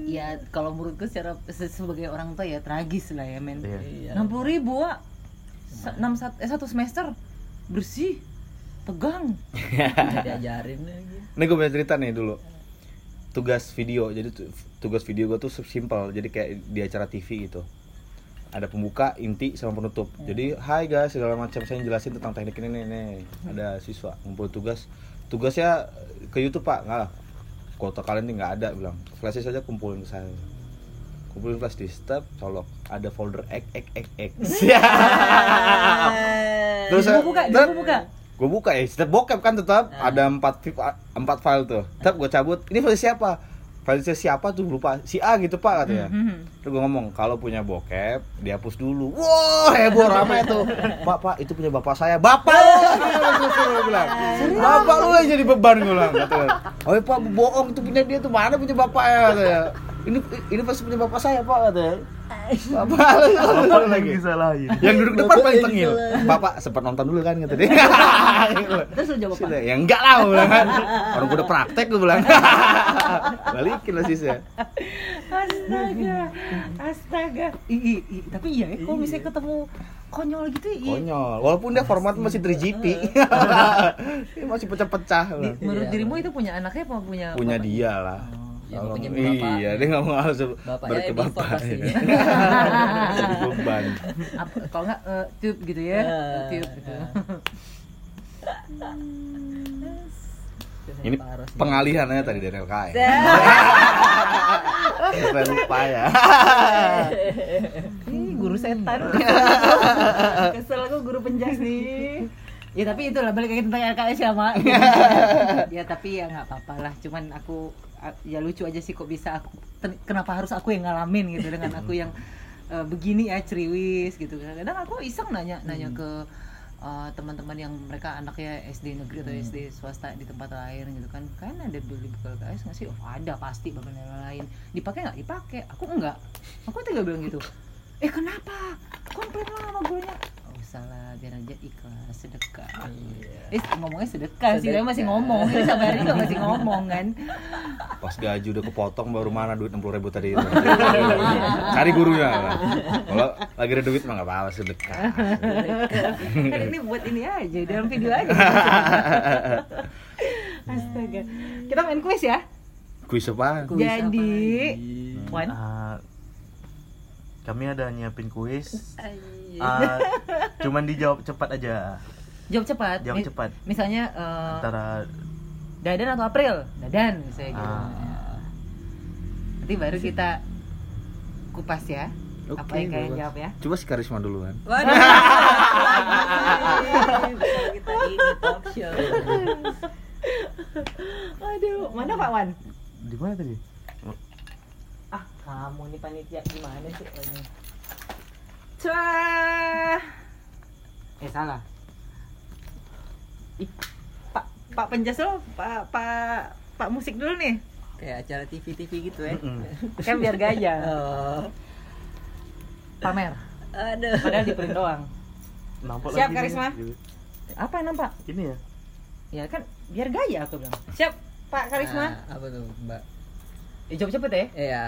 Ya kalau menurutku secara se- sebagai orang tua ya tragis lah ya men. Iya. Iya. enam puluh ribu Wak. Enam sat- eh, satu semester bersih tegang diajarin lagi Ini gue punya cerita nih dulu. Tugas video, jadi tu- tugas video gue tuh simpel, jadi kayak di acara TV gitu. Ada pembuka, inti, sama penutup. Jadi, hai guys, segala macam saya jelasin tentang teknik ini nih, nih. Ada siswa ngumpul tugas. Tugasnya ke YouTube pak, nggak lah. Kuota kalian nih nggak ada, bilang. Flash saja kumpulin ke saya. Kumpulin flash di step, colok. Ada folder ek ek ek ek. Terus Gua buka, gua buka. gue buka ya setiap bokep kan tetap. Ada empat empat file tuh. Tetap gue cabut. Ini file siapa? File siapa tuh lupa. Si A gitu pak katanya. Mhm. terus gue ngomong kalau punya bokep dihapus dulu. Wow heboh rame tuh. Pak pak itu punya bapak saya. Bapak lu! Bilang bapak lu yang jadi beban gue bilang katanya. Oh pak bohong itu punya dia tuh. Mana punya bapak ya? katanya ini ini pasti punya bapak saya pak katanya. Bapak. Bapak lagi. Disalahin. yang duduk depan paling tengil. bapak sempat nonton dulu kan kata dia. Terus lu jawab apa? ya enggak lah bilang kan. Orang udah praktek gue bilang. Balikin lah sih saya astaga. Astaga ih, ih. tapi iya ya kalau misalnya ketemu konyol gitu iya. Konyol. Walaupun dia format masih 3GP Dia masih pecah-pecah. Menurut Iya. dirimu itu punya anaknya apa punya punya dia lah Ya, Kalau- punya bapak. iya dia nggak mau harus Bapaknya ke bapak ya. jadi beban. Apa kalau nggak eh, tube gitu ya? Ah, tube gitu. Ah. ini pengalihannya tadi dari LKI saya lupa ya. Ih, guru setan. Kesel aku guru penjas nih. Ya tapi itulah balik lagi tentang LKS ya mak ya tapi ya nggak apa-apa lah. Cuman aku ya lucu aja sih kok bisa aku kenapa harus aku yang ngalamin gitu dengan aku yang eh, begini ya ceriwis gitu. Kadang aku iseng nanya nanya ke eh, teman-teman yang mereka anaknya SD negeri atau SD swasta di tempat lain gitu kan. Kan ada beli buku LKS nggak sih? Oh ada pasti bapak lain dipakai nggak? Dipakai. Aku enggak. Aku tinggal bilang gitu. Eh kenapa? Komplain lah sama gurunya oh salah biar aja ikhlas sedekah. Eh ngomongnya sedekah sih dia masih ngomong. Ini sampai hari ini juga masih ngomong kan? Pas gaji udah kepotong baru mana duit 60 ribu tadi itu? Cari gurunya. Kalau lagi ada duit mah nggak apa-apa sedekah. Kan ini buat ini aja dalam video aja. Astaga. Kita main kuis ya? Kuis apa Kuis apa jadi lagi? Wan Ah, kami ada nyiapin kuis. Ah, cuman dijawab cepat aja. jawab cepat Jawab Mi- cepat. misalnya eh, Antara Dadan atau April Dadan misalnya gitu Ah. nanti baru kita kupas ya apa Oke, yang kalian jawab ya coba si karisma dulu kan Waduh. Kalau kita ini talk show. aduh mana Pak Wan di mana tadi? ah kamu nih panitia gimana sih ini Cah. eh salah Ih, Pak Pak penjas lo Pak Pak Pak musik dulu nih Kayak acara TV-TV gitu ya. Mm-mm. kan biar gaya Oh. pamer Aduh. padahal di print doang Nampak Siap, lagi. Karisma? apa yang nampak Ini ya. ya kan biar gaya aku bilang siap Pak Karisma Nah, apa tuh, Mbak? eh, jawab cepet ya Iya.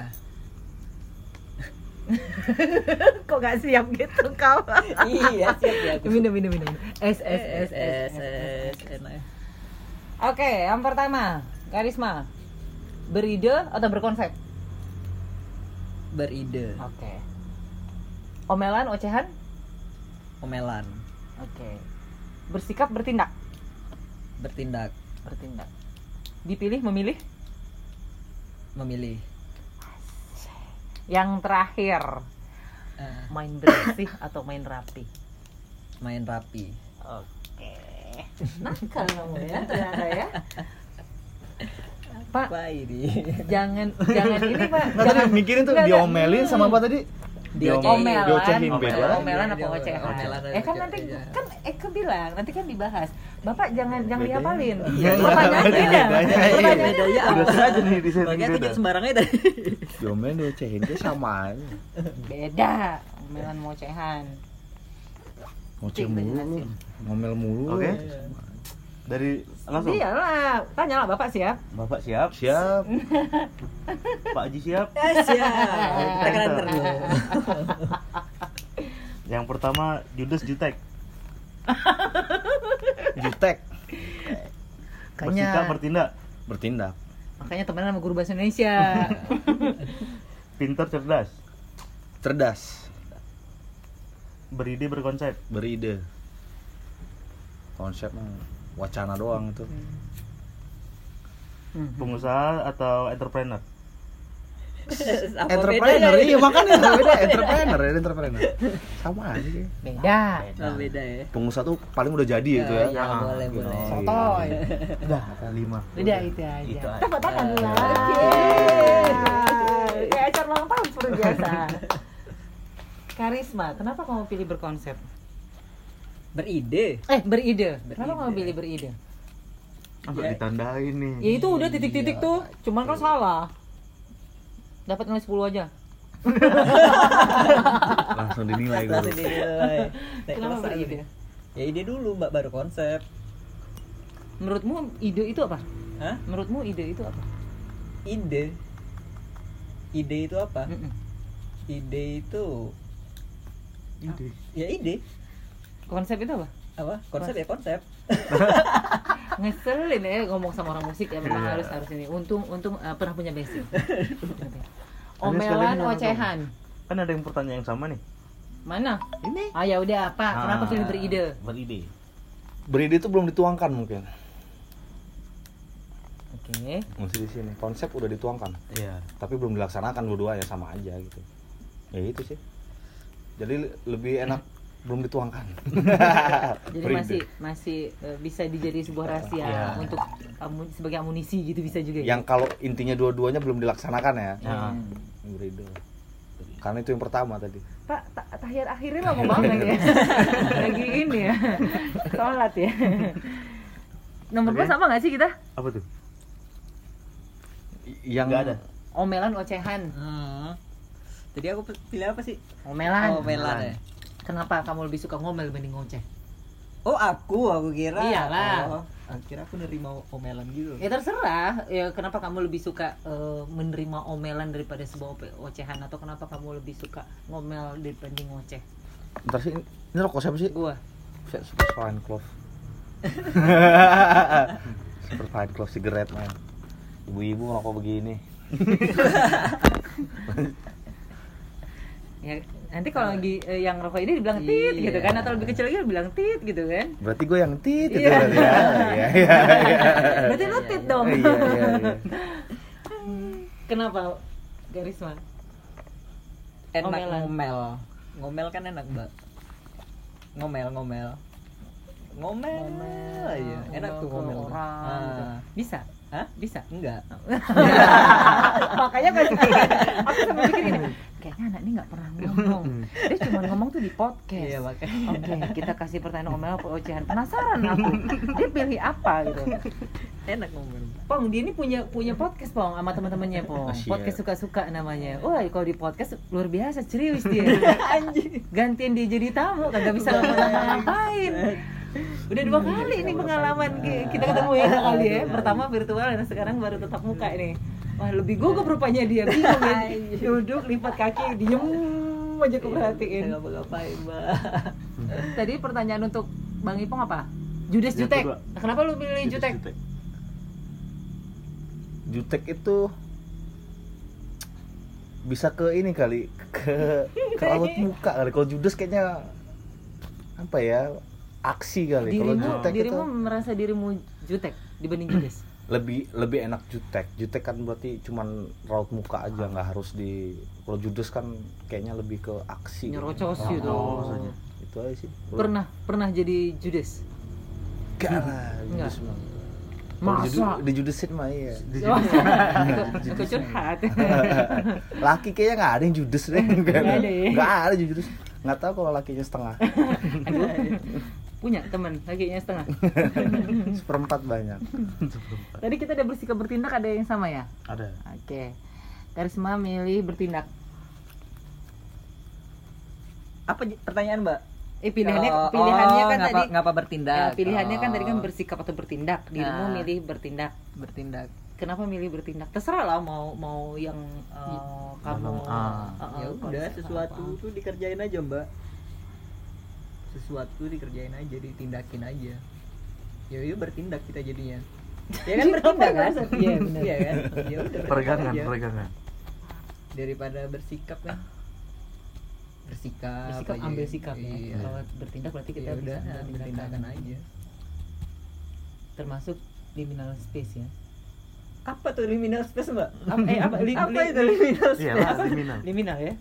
kok gak siap gitu kau iya, siap ya. minum minum minum es, es. es, enak ya. Oke, yang pertama, Karisma. Beride atau berkonsep? Beride, Oke. Omelan, ocehan? omelan, Oke. Bersikap, bertindak? bertindak, Bertindak. Dipilih, memilih? memilih. Yang terakhir, Eh, main bersih atau main rapi? main rapi. Oke. Nakal kamu ya, ternyata ya. Pak, Apa ini? jangan jangan ini Pak. Nah, tadi Jangan mikirin tuh Enggak, enggak. diomelin sama apa tadi? Diocehin. Omelan, Diocehin Omelan. beda. omelan apa Iya, ocehan? omelan dan Eh kan nanti iya. kan Eka bilang nanti kan dibahas. Bapak jangan jangan dihafalin. Iya, Pertanyaannya bedanya- iya. Apa? Udah sengaja nih di setting Makanya beda. tunjuk sembarangnya tadi. Diomelin diocehin dia sama aja. Beda. Omelan mau ocehan. Ngoceh mulu. Ngomel mulu. Oke. Dari langsung Iyalah, tanya lah Bapak siap. bapak siap Siap. pak Haji siap Eh, siap kan dulu yang pertama Judas Jutek Jutek Makanya, bersikap bertindak bertindak. makanya temenan sama guru bahasa Indonesia. pintar cerdas Cerdas. beride berkonsep Beride. Konsep mah wacana doang itu. Hmm. pengusaha atau entrepreneur Apa entrepreneur iya makanya beda entrepreneur ya entrepreneur sama aja sih Beda. Oh, beda ya pengusaha tuh paling udah jadi gitu ya ya, Ah, boleh gitu. boleh Sotoy. udah ada lima Beda itu aja. Itu. Tepuk tangan lah. Kayak acara ulang tahun seperti biasa. Karisma, kenapa kamu pilih berkonsep? Beride Eh, beride. Kenapa Beride. kamu pilih beride? ah Ya. ditandain nih Ya itu udah titik-titik tuh, cuman kan salah. Dapat nilai 10 aja. langsung dinilai langsung guru dinilai Naik Kenapa beride? ya ide dulu mbak baru konsep Menurutmu ide itu apa? Hah? Menurutmu ide itu apa? ide ide itu apa Mm-mm. ide itu Ide. ya ide Konsep itu apa? apa konsep ya konsep Ngeselin ya ngomong sama orang musik ya memang Iya. harus harus ini. Untung untung eh, pernah punya basic. Omelan ocehan. kan ada yang pertanyaan yang sama nih Mana? ini Ah ya udah apa? Kenapa Ah, pilih beride? beride beride itu belum dituangkan mungkin Oke. masih di sini konsep udah dituangkan iya tapi belum dilaksanakan dua-duanya sama aja gitu ya itu sih jadi le- lebih enak belum dituangkan Jadi masih masih eh, bisa dijadi sebuah rahasia Iya. untuk sebagai amunisi gitu bisa juga. ya? yang kalau intinya dua-duanya belum dilaksanakan ya Ya. Hmm. karena itu yang pertama tadi Pak, ta- tahiyat akhirnya lama banget ya. Lagi ini ya. Sholat ya. Nomor dua Oke. sama gak sih kita? apa tuh yang nggak ada Omelan ocehan. hmm. jadi aku pilih apa sih Omelan. oh melan ya Kenapa kamu lebih suka ngomel dibanding ngoceh? oh aku aku kira Iyalah. oh, akhirnya aku nerima omelan gitu Ya terserah. Ya kenapa kamu lebih suka eh, menerima omelan daripada sebuah ocehan atau kenapa kamu lebih suka ngomel dibanding ngoceh? ntar sih ini rokok siapa sih Gua. super fine clove super fine clove cigarette man ibu-ibu rokok begini Ya nanti kalau lagi eh, yang rokok ini dibilang tit Iya. gitu kan atau lebih kecil lagi dibilang tit gitu kan. berarti gue yang tit itu Iya. berarti ya iya iya iya Berarti lu tit dong. iya iya iya Kenapa Garisma? enak ngomel ngomel kan enak mbak ngomel ngomel ngomel aja enak tuh ngomel orang gitu. Ah. Bisa? Hah? Bisa? enggak Makanya kan aku sampai pikir gini, kayaknya anak ini nggak pernah ngomong. Dia cuma ngomong tuh di podcast. iya makanya Oke, kita kasih pertanyaan omel ocehan. Penasaran aku. Dia pilih apa gitu. enak ngomel Pong, dia ini punya punya podcast Pong sama teman-temannya Pong. Asyik. Podcast suka-suka namanya. Wah, kalau di podcast luar biasa serius dia. anjing Gantian dia jadi tamu, kagak bisa ngapa-ngapain. Udah dua kali ini pengalaman ki- kita ketemu ya kali ya. Pertama virtual dan sekarang baru tetap muka ini. Wah, lebih gugup rupanya dia. Bingung ya. Duduk lipat kaki, diem aja aku perhatiin. nggak ngapain mbak Tadi pertanyaan untuk Bang Ipong apa? Judes Jutek. Nah, kenapa lu pilih Jutek? jutek itu bisa ke ini kali ke ke raut muka kali kalau judes kayaknya apa ya aksi kali kalau jutek dirimu itu merasa dirimu Jutek dibanding Judes? lebih lebih enak jutek jutek kan berarti cuman raut muka aja nggak harus di kalau judes kan kayaknya lebih ke aksi Nyerocos Oh, gitu. oh, maksudnya. itu aja sih Pernah pernah jadi Judes? Gak lah, judes mah Masa? ju- di judesin mah iya Oh, Aku curhat. laki kayaknya nggak ada yang judes deh nggak ada ya? nggak ada judes nggak tahu kalau lakinya setengah. Punya teman kakinya setengah. seperempat banyak Tadi kita udah bersikap bertindak ada yang sama ya? ada Oke. Karisma milih bertindak. apa pertanyaan mbak Eh pilihannya Oh, pilihannya kan ngapa, tadi ngapa bertindak? Ya, pilihannya kan tadi kan Oh, bersikap atau bertindak. Dirimu Nah. milih bertindak. bertindak. Kenapa milih bertindak? Terserah lah mau mau yang uh, kamu ah. uh, uh, ya udah sesuatu apa. tuh dikerjain aja mbak sesuatu dikerjain aja ditindakin aja ya itu bertindak kita jadinya ya kan bertindak kan Iya, benar. iya kan ya udah peregangan aja. peregangan daripada bersikap kan bersikap bersikap aja. ambil sikap ya. iya. Kalau bertindak berarti kita ya udah bisa bertindakan aja Termasuk liminal space ya. apa tuh liminal space mbak Apa, eh, apa, li- apa li- itu liminal iya space lah liminal Liminal ya.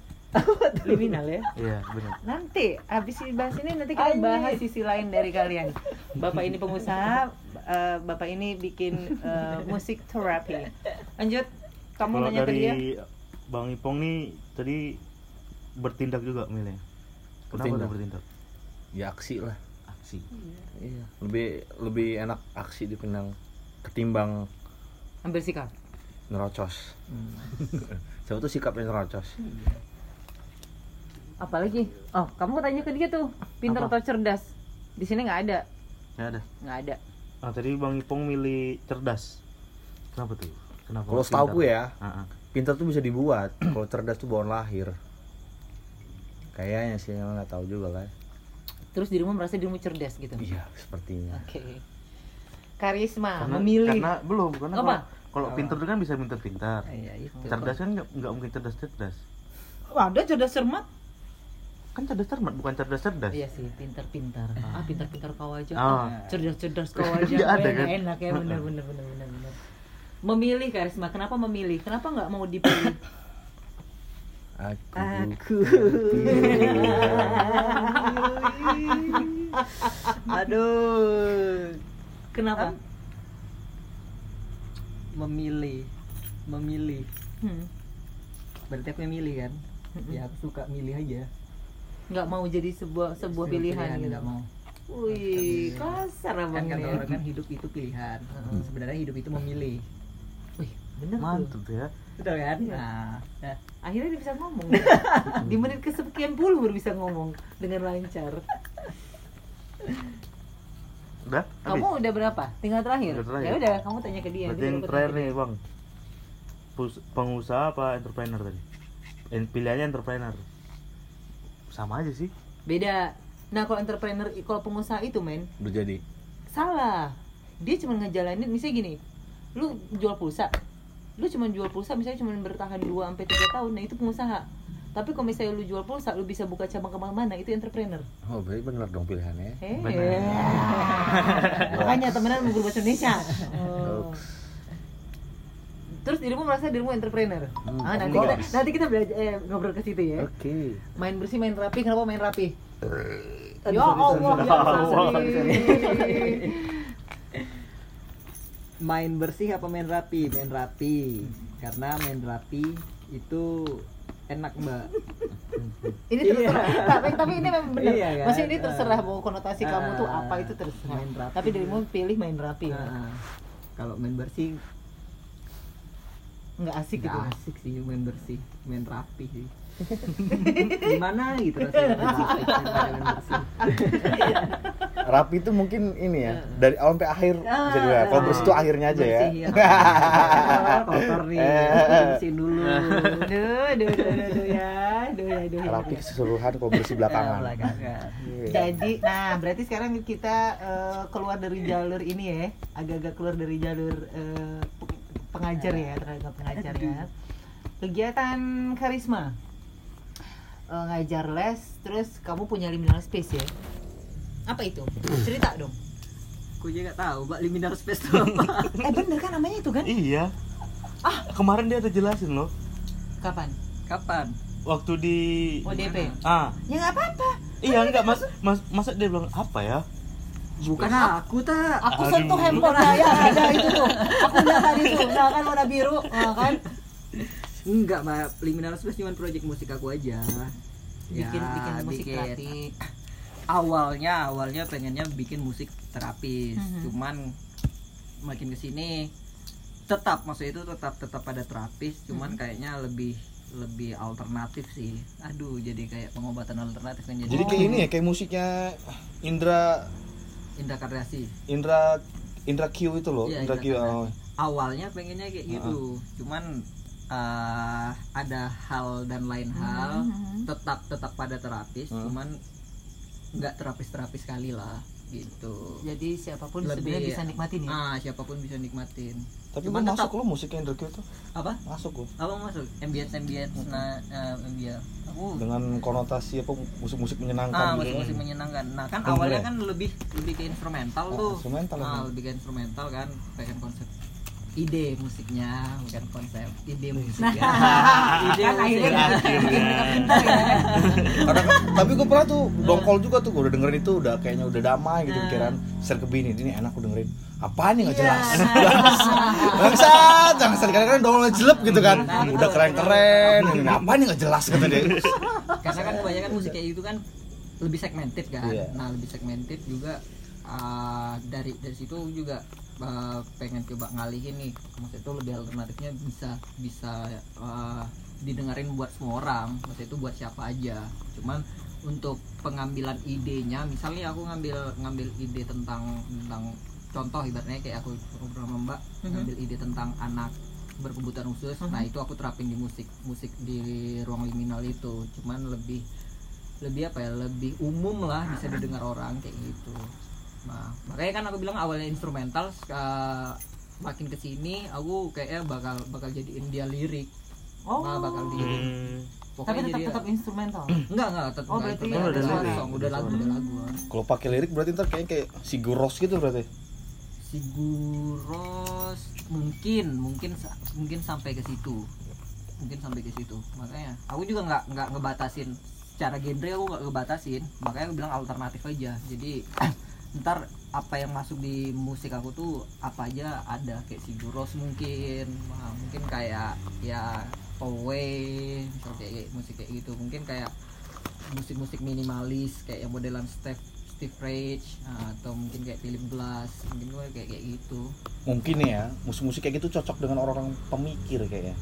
Liminal ya. iya benar Nanti habis bahas ini nanti kita bahas sisi lain dari kalian. Bapak ini pengusaha, eh, bapak ini bikin eh, musik terapi. Lanjut, kamu kalau nanya ke dia. dari bang Ipong nih tadi bertindak juga milih kenapa Bertindak. bertindak ya aksi lah aksi iya lebih lebih enak aksi dipandang ketimbang Ambil sikap. nerocos Hmm. siapa tuh sikapnya nerocos Apalagi? Oh, kamu tanya ke dia tuh, pintar atau cerdas? Di sini nggak ada, ya ada nggak ada. ah tadi bang Ipong milih cerdas kenapa tuh kenapa kalau setahu gue ya Ah, ah. pintar tuh bisa dibuat kalau cerdas tuh bawaan lahir kayaknya sih emang nggak tahu juga lah Terus dirimu merasa dirimu cerdas gitu. iya sepertinya Oke. Karisma, karena, memilih. karena belum karena Apa? kalau pintar tuh kan bisa pintar-pintar iya itu cerdas kan nggak nggak mungkin cerdas cerdas Ada cerdas cermat. Kan cerdas cermat bukan cerdas cerdas Iya sih, pintar-pintar. Ah, pintar-pintar kau aja. Ah. Ah, cerdas-cerdas kau aja. Ada kan? Enak ya, benar benar benar benar benar. Memilih karisma. Kenapa memilih? Kenapa nggak mau dipilih? aku, aku aduh Kenapa? memilih memilih Hmm. berarti aku yang milih kan Mm-mm. ya aku suka milih aja Nggak mau jadi sebuah sebuah pilihan gitu. nggak mau Wih, kasar kan abang kata ini. orang kan hidup itu pilihan Heeh. sebenarnya hidup itu memilih Wih, bener tuh. mantep tuh ya betul kan Iya. nah nah, Akhirnya dia bisa ngomong. Di menit kesekian puluh baru bisa ngomong dengan lancar. udah habis Kamu udah berapa? Tinggal terakhir. Terakhir. Ya udah, kamu tanya ke dia. berarti dia yang terakhir nih bang Pus- pengusaha apa entrepreneur tadi pilihannya entrepreneur sama aja sih. Beda. Nah, kalau entrepreneur, kalau pengusaha itu men jadi salah. Dia cuma ngejalanin misalnya gini. Lu jual pulsa. Lu cuma jual pulsa misalnya cuma bertahan 2 sampai 3 tahun. Nah, itu pengusaha. Tapi kalau misalnya lu jual pulsa, lu bisa buka cabang ke mana-mana, itu entrepreneur. oh berarti bener dong pilihannya Hei. Bener. Makanya temenan mau bahasa Indonesia. Oh. Terus dirimu merasa dirimu entrepreneur. Hmm, ah, nanti kita nanti kita belajar eh, ngobrol ke situ ya. oke Main bersih, main rapi. Kenapa main rapi? Aduh, ya Allah, ya Allah. main bersih apa main rapi main rapi karena main rapi itu enak mbak Ini Iya. terserah. tapi, tapi ini memang benar. Iya kan? Maksudnya ini terserah mau konotasi Ah, kamu tuh apa itu terserah. main rapi. Tapi dirimu pilih main rapi. ya. Nah, kalau main bersih Nggak asik gitu. nggak asik sih main bersih main rapi sih. Gimana gitu rasanya main rapi bersih. Itu mungkin ini ya dari awal sampai akhir bisa juga Ah. kalau bersih itu akhirnya aja ya. Bersih, kotor, nih. Bersihin dulu. Duh, duh, duh, ya. Duh ya, duh. Rapi keseluruhan kalau bersih belakangan. Iya. Jadi, nah berarti sekarang kita eh, keluar dari jalur ini ya, agak-agak keluar dari jalur eh, pengajar ya, tenaga pengajar ya. Kegiatan karisma, Eh, ngajar les, terus kamu punya liminal space ya? Apa itu? Cerita dong. aku juga nggak tahu mbak liminal space itu apa Eh bener kan namanya itu kan? iya ah kemarin dia udah jelasin loh Kapan? kapan waktu di ODP. ah Ya nggak apa-apa. iya enggak mas mas masa dia bilang apa ya bukan aku tak Aku Aduh. sentuh handphone saya ada itu tuh. Aku lihat tadi tuh, nah kan warna biru, nah, kan? enggak mbak liminal space cuma project musik aku aja Bikin Ya, bikin musik bikin. terapi. awalnya awalnya pengennya bikin musik terapis Mhm. cuman makin ke sini tetap maksudnya itu tetap tetap pada terapis cuman Mhm. kayaknya lebih lebih alternatif sih aduh jadi kayak pengobatan alternatif kan jadi, Jadi kayak ini ya, kayak musiknya Indra indah karyasi Indra Indra Q itu loh, Iya, Indra Q. Indra oh. awalnya pengennya kayak gitu cuman eh, ada hal dan lain hal Mhm. tetap tetap pada terapis Hmm. cuman nggak terapis terapis sekali lah gitu Jadi siapa pun Lebih- sebenarnya bisa nikmatin ya. ah siapa pun bisa nikmatin Tapi Cuman tetap- masuk musiknya Indra Q itu. apa Masuk loh. abang masuk ambience ambience nah eh, ambience aku Dengan konotasi apa musik-musik menyenangkan ah gitu. musik musik menyenangkan nah kan Denger awalnya ya? kan lebih lebih ke instrumental Oh, tuh instrumental ah, ya. lebih ke instrumental kan pengen konsep ide musiknya bukan konsep ide musiknya ide kan akhirnya musiknya. pintar ya. Kadang, tapi gue pernah tuh dongkol juga tuh gue udah dengerin itu udah kayaknya udah damai gitu Nah. pikiran. Ser ke bini ini enak gue dengerin. Apaan nih nggak Iya. jelas. Bangsat jangan sekali kadang dongkol jelek gitu kan. Udah keren keren ini apa nih nggak jelas kata dia. Karena kan kebanyakan musik kayak gitu kan lebih segmented kan. Iya. nah lebih segmented juga uh, dari dari situ juga uh, pengen coba ngalihin nih. Maksud itu lebih alternatifnya bisa bisa uh, didengerin buat semua orang. Maksud itu buat siapa aja. Cuman untuk pengambilan idenya misalnya aku ngambil ngambil ide tentang tentang contoh ibaratnya kayak aku ngobrol sama mbak Mhm. ngambil ide tentang anak berkebutuhan khusus. Nah itu aku terapin di musik musik di ruang liminal itu. Cuman lebih lebih apa ya lebih umum lah bisa didengar orang kayak gitu nah makanya kan aku bilang awalnya instrumental uh, makin ke sini aku kayaknya bakal bakal jadiin dia lirik Oh. Nah, bakal di Hmm. Tapi pokoknya tetap jadi tetap instrumental. enggak enggak tetap Oh, enggak berarti instrumental. ada Udah lirik. song, udah lagu udah lagu kalau pakai lirik berarti ntar kayaknya kayak Sigur Ros gitu berarti Siguros mungkin mungkin mungkin sampai ke situ mungkin sampai ke situ makanya aku juga nggak nggak ngebatasin secara genre aku nggak ngebatasin makanya aku bilang alternatif aja jadi ntar apa yang masuk di musik aku tuh apa aja ada kayak Siguros mungkin Wah, mungkin kayak ya Away kayak musik kayak gitu mungkin kayak musik-musik minimalis kayak yang modelan Steve Steve Rage nah, atau mungkin kayak Philip Glass mungkin gue kayak kayak gitu mungkin ya musik-musik kayak gitu cocok dengan orang-orang pemikir kayaknya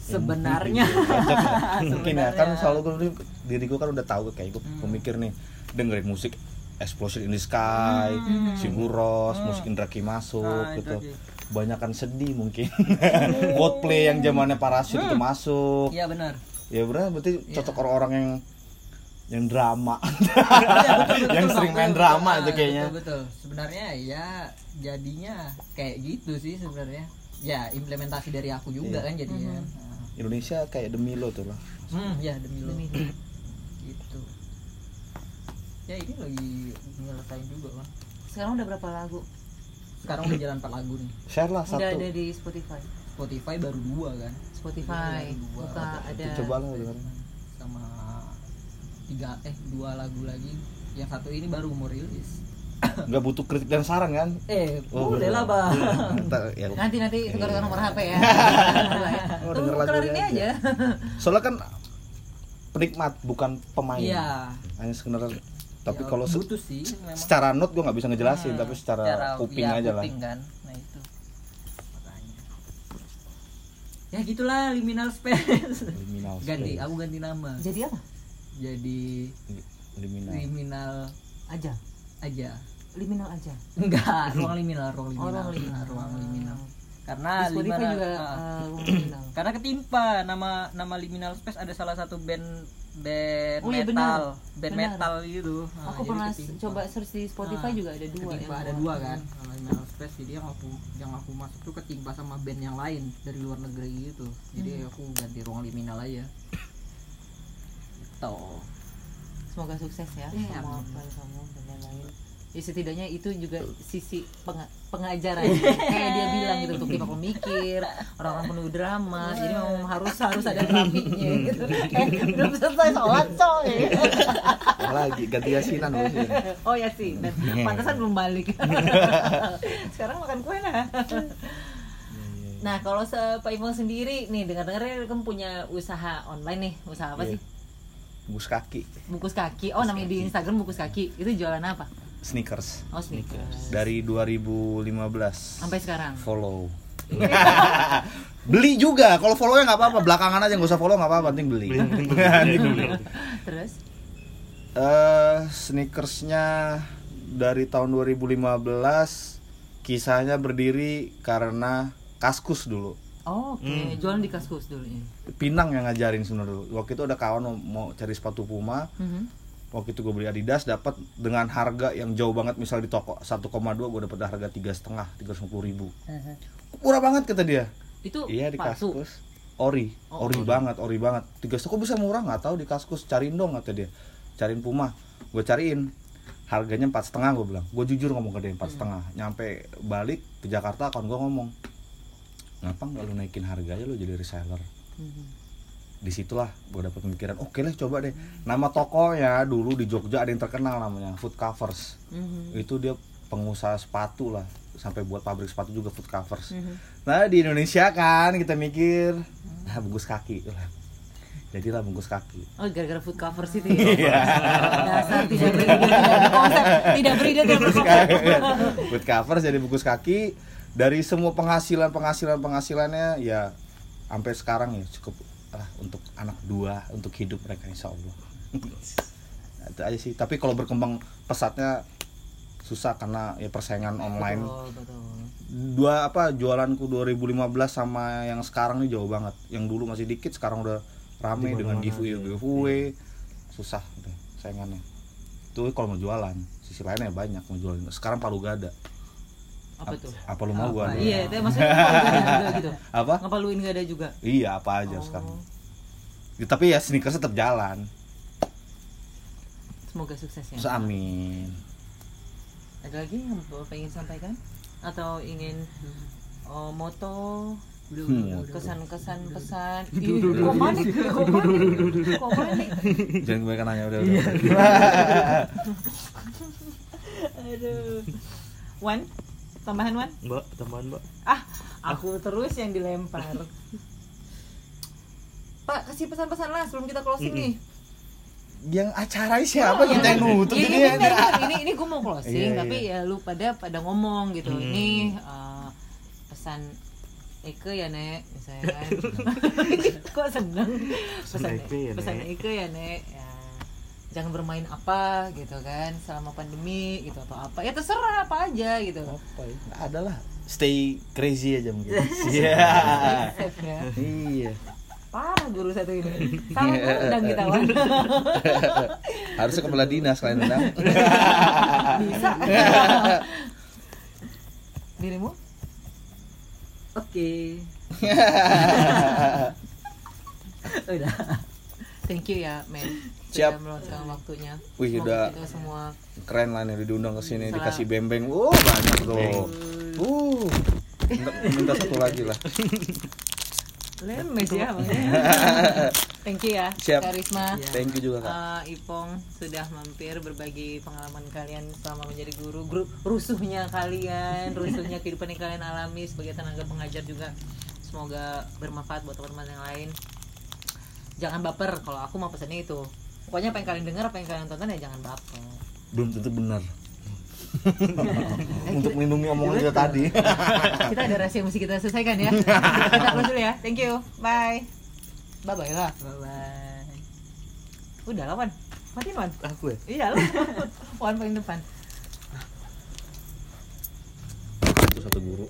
Ya, sebenarnya mungkin, cocok ya. mungkin ya kan selalu gue diri gue kan udah tahu kayak gue Hmm. pemikir nih dengerin musik Explosion in the Sky, Hmm. Sigur Ros, Hmm. musik Indra Ki masuk Nah, itu gitu. aja. Banyakan sedih mungkin. Coldplay yang zamannya parasut itu masuk. iya benar Ya benar berarti Iya. cocok orang-orang yang yang drama. Iya, betul, betul, yang betul, sering betul, main betul. drama Ah, itu kayaknya. betul, betul. sebenarnya ya jadinya kayak gitu sih sebenarnya ya implementasi dari aku juga Iya. kan jadinya Mhm. Nah, Indonesia kayak demi lo tuh lah. hmm ya demi lo Demi. Ya ini lagi nyelesain juga kan Sekarang udah berapa lagu? sekarang udah jalan 4 lagu nih Share lah Udah satu. ada di Spotify. Spotify baru dua kan Spotify. Iya, dua. Buka ada. Itu coba lah dengerin. sama tiga eh dua lagu lagi yang satu ini baru mau rilis Nggak butuh kritik dan saran kan? eh Oh, boleh lah bang ya. Nanti nanti tukar-tukar nomor HP ya. Oh, Tunggu kelar ini aja. aja. Soalnya kan penikmat bukan pemain. iya Hanya sekedar tapi Ya, kalau se- butuh sih memang secara not gue nggak bisa ngejelasin Hmm, tapi secara, kuping ya, aja lah kuping kan nah itu makanya ya gitulah liminal space liminal ganti space. aku ganti nama Jadi apa? jadi liminal liminal Aja. aja Liminal aja. enggak ruang liminal ruang Oh, liminal ruang liminal. Ruang liminal karena Spotify liminal juga ruang liminal. karena ketimpa nama nama liminal space ada salah satu band band Oh, iya, metal. benar. band Benar. metal gitu. Nah, Aku pernah coba search di Spotify Ah, juga ada dua ketimpa yang ada dua kan. Kalau liminal space jadi yang aku yang aku masuk tuh ketimpa sama band yang lain dari luar negeri gitu. Jadi Hmm. aku ganti ruang liminal aja. Gitu. Semoga sukses ya Iya, sama apa kamu dan lain-lain. Ya setidaknya itu juga sisi penga- pengajaran. Kayak dia bilang gitu untuk kita pemikir orang-orang penuh drama. Jadi memang harus harus ada terapinya gitu. Eh, belum selesai sholat coy. Lagi ganti yasinan bos. oh ya sih. Dan pantesan belum balik. Sekarang makan kue nah. Nah kalau se Pak Ipong sendiri nih dengar-dengar kamu punya usaha online nih. Usaha apa Iya. sih? Bus kaki. Bungkus kaki. Oh namanya di Instagram bungkus kaki. Itu jualan apa sneakers. Oh sneakers. Dari 2015 sampai sekarang? Follow. Beli juga. Kalau follow nya nggak apa-apa. Belakangan aja nggak usah follow nggak apa-apa. Penting beli. Beli yang penting beli. terus? Eh sneakersnya dari tahun 2015 kisahnya berdiri karena kaskus dulu. Oh, oke Hmm. jualan di kaskus dulu ya? Pinang yang ngajarin sebenarnya dulu. waktu itu ada kawan mau, mau cari sepatu Puma. Mhm. Waktu itu gue beli Adidas dapat dengan harga yang jauh banget. Misal di toko 1,2 gue dapat harga tiga setengah tiga ribu. Murah banget kata dia. Itu iya di palsu? kaskus. Ori Oh, ori ori. banget ori banget. Tiga kok bisa murah nggak tahu di kaskus. Cariin dong kata dia. Cariin Puma. Gue cariin. Harganya empat setengah gue bilang. Gue jujur ngomong ke dia empat setengah. Nyampe balik ke Jakarta akun gue ngomong ngapa nggak lu naikin harga aja lu jadi reseller? Mhm. Di situlah gue dapet pemikiran oke lah coba deh. Nama tokonya dulu di Jogja ada yang terkenal namanya Food Covers. Mhm. itu dia pengusaha sepatu lah sampai buat pabrik sepatu juga Food Covers. Mhm. nah di Indonesia kan kita mikir nah bungkus kaki lah. Jadilah bungkus kaki. Oh gara-gara food covers itu ya? Dasar tidak berida tidak berkonsep Tidak berkonsep Food Covers jadi bungkus kaki. Dari semua penghasilan penghasilan penghasilannya ya sampai sekarang ya cukup lah untuk anak dua untuk hidup mereka insya Allah. Itu aja sih. Tapi kalau berkembang pesatnya susah karena ya persaingan online. Betul, betul. Dua apa jualanku 2015 sama yang sekarang nih jauh banget. Yang dulu masih dikit sekarang udah rame Di dengan giveaway aja. giveaway. Susah udah saingannya. Itu kalau mau jualan sisi lainnya banyak mau jualan sekarang palu gada Apa tuh? apa lu mau gua anu? Iya, itu maksudnya juga gitu? Apa? Ngapa lu nggak ada juga? iya apa aja Oh. sekarang. Ya, tapi ya sneakers tetap jalan. Semoga sukses ya Terus amin. Ada lagi yang ingin sampaikan? Atau ingin oh, moto Hmm. kesan-kesan pesan? Ih, kok panik kok panik kok panik jangan kebanyakan nanya udah udah. Aduh. Wan tambahan Wan Mbak, tambahan Mbak. ah aku terus yang dilempar Pak kasih pesan-pesan lah sebelum kita closing nih yang acara siapa kita yang nutup ya, ini ini, ya? benar. ini ini gue mau closing Iya, tapi iya. ya lu pada pada ngomong gitu Hmm. ini eh, pesan Eke ya nek misalnya kan kok seneng pesan Eke ya, pesan. Eke ya nek ya jangan bermain apa gitu kan selama pandemi gitu atau apa. Ya terserah apa aja gitu. Apa ya? Nggak ada lah. Stay crazy aja mungkin. Iya. Safe ya. iya. Parah guru satu ini. Sama undang kita Wan. Harusnya kepala dinas kalian undang. Bisa. Dirimu? Oke. Udah. Thank you ya men Siap. sudah meluangkan waktunya Wih, Semoga udah. kita semua keren lah nih diundang ke sini dikasih bembeng oh banyak tuh uh minta, minta satu lagi lah lemes ya thank you ya Siap. Karisma thank you juga kak Eh, Ipong sudah mampir berbagi pengalaman kalian selama menjadi guru, guru rusuhnya kalian, rusuhnya kehidupan yang kalian alami sebagai tenaga pengajar juga. Semoga bermanfaat buat teman-teman yang lain. Jangan baper kalau aku mau pesannya itu. Pokoknya apa yang kalian dengar, apa yang kalian tonton ya jangan baper. belum tentu benar untuk melindungi omongan kita tadi Kita ada rahasia yang mesti kita selesaikan ya. kita close dulu ya. Thank you. Bye. Bye bye lah. bye bye Udah lah Wan. Matiin Wan. Aku ya. Iya lah. Wan paling depan. itu satu guru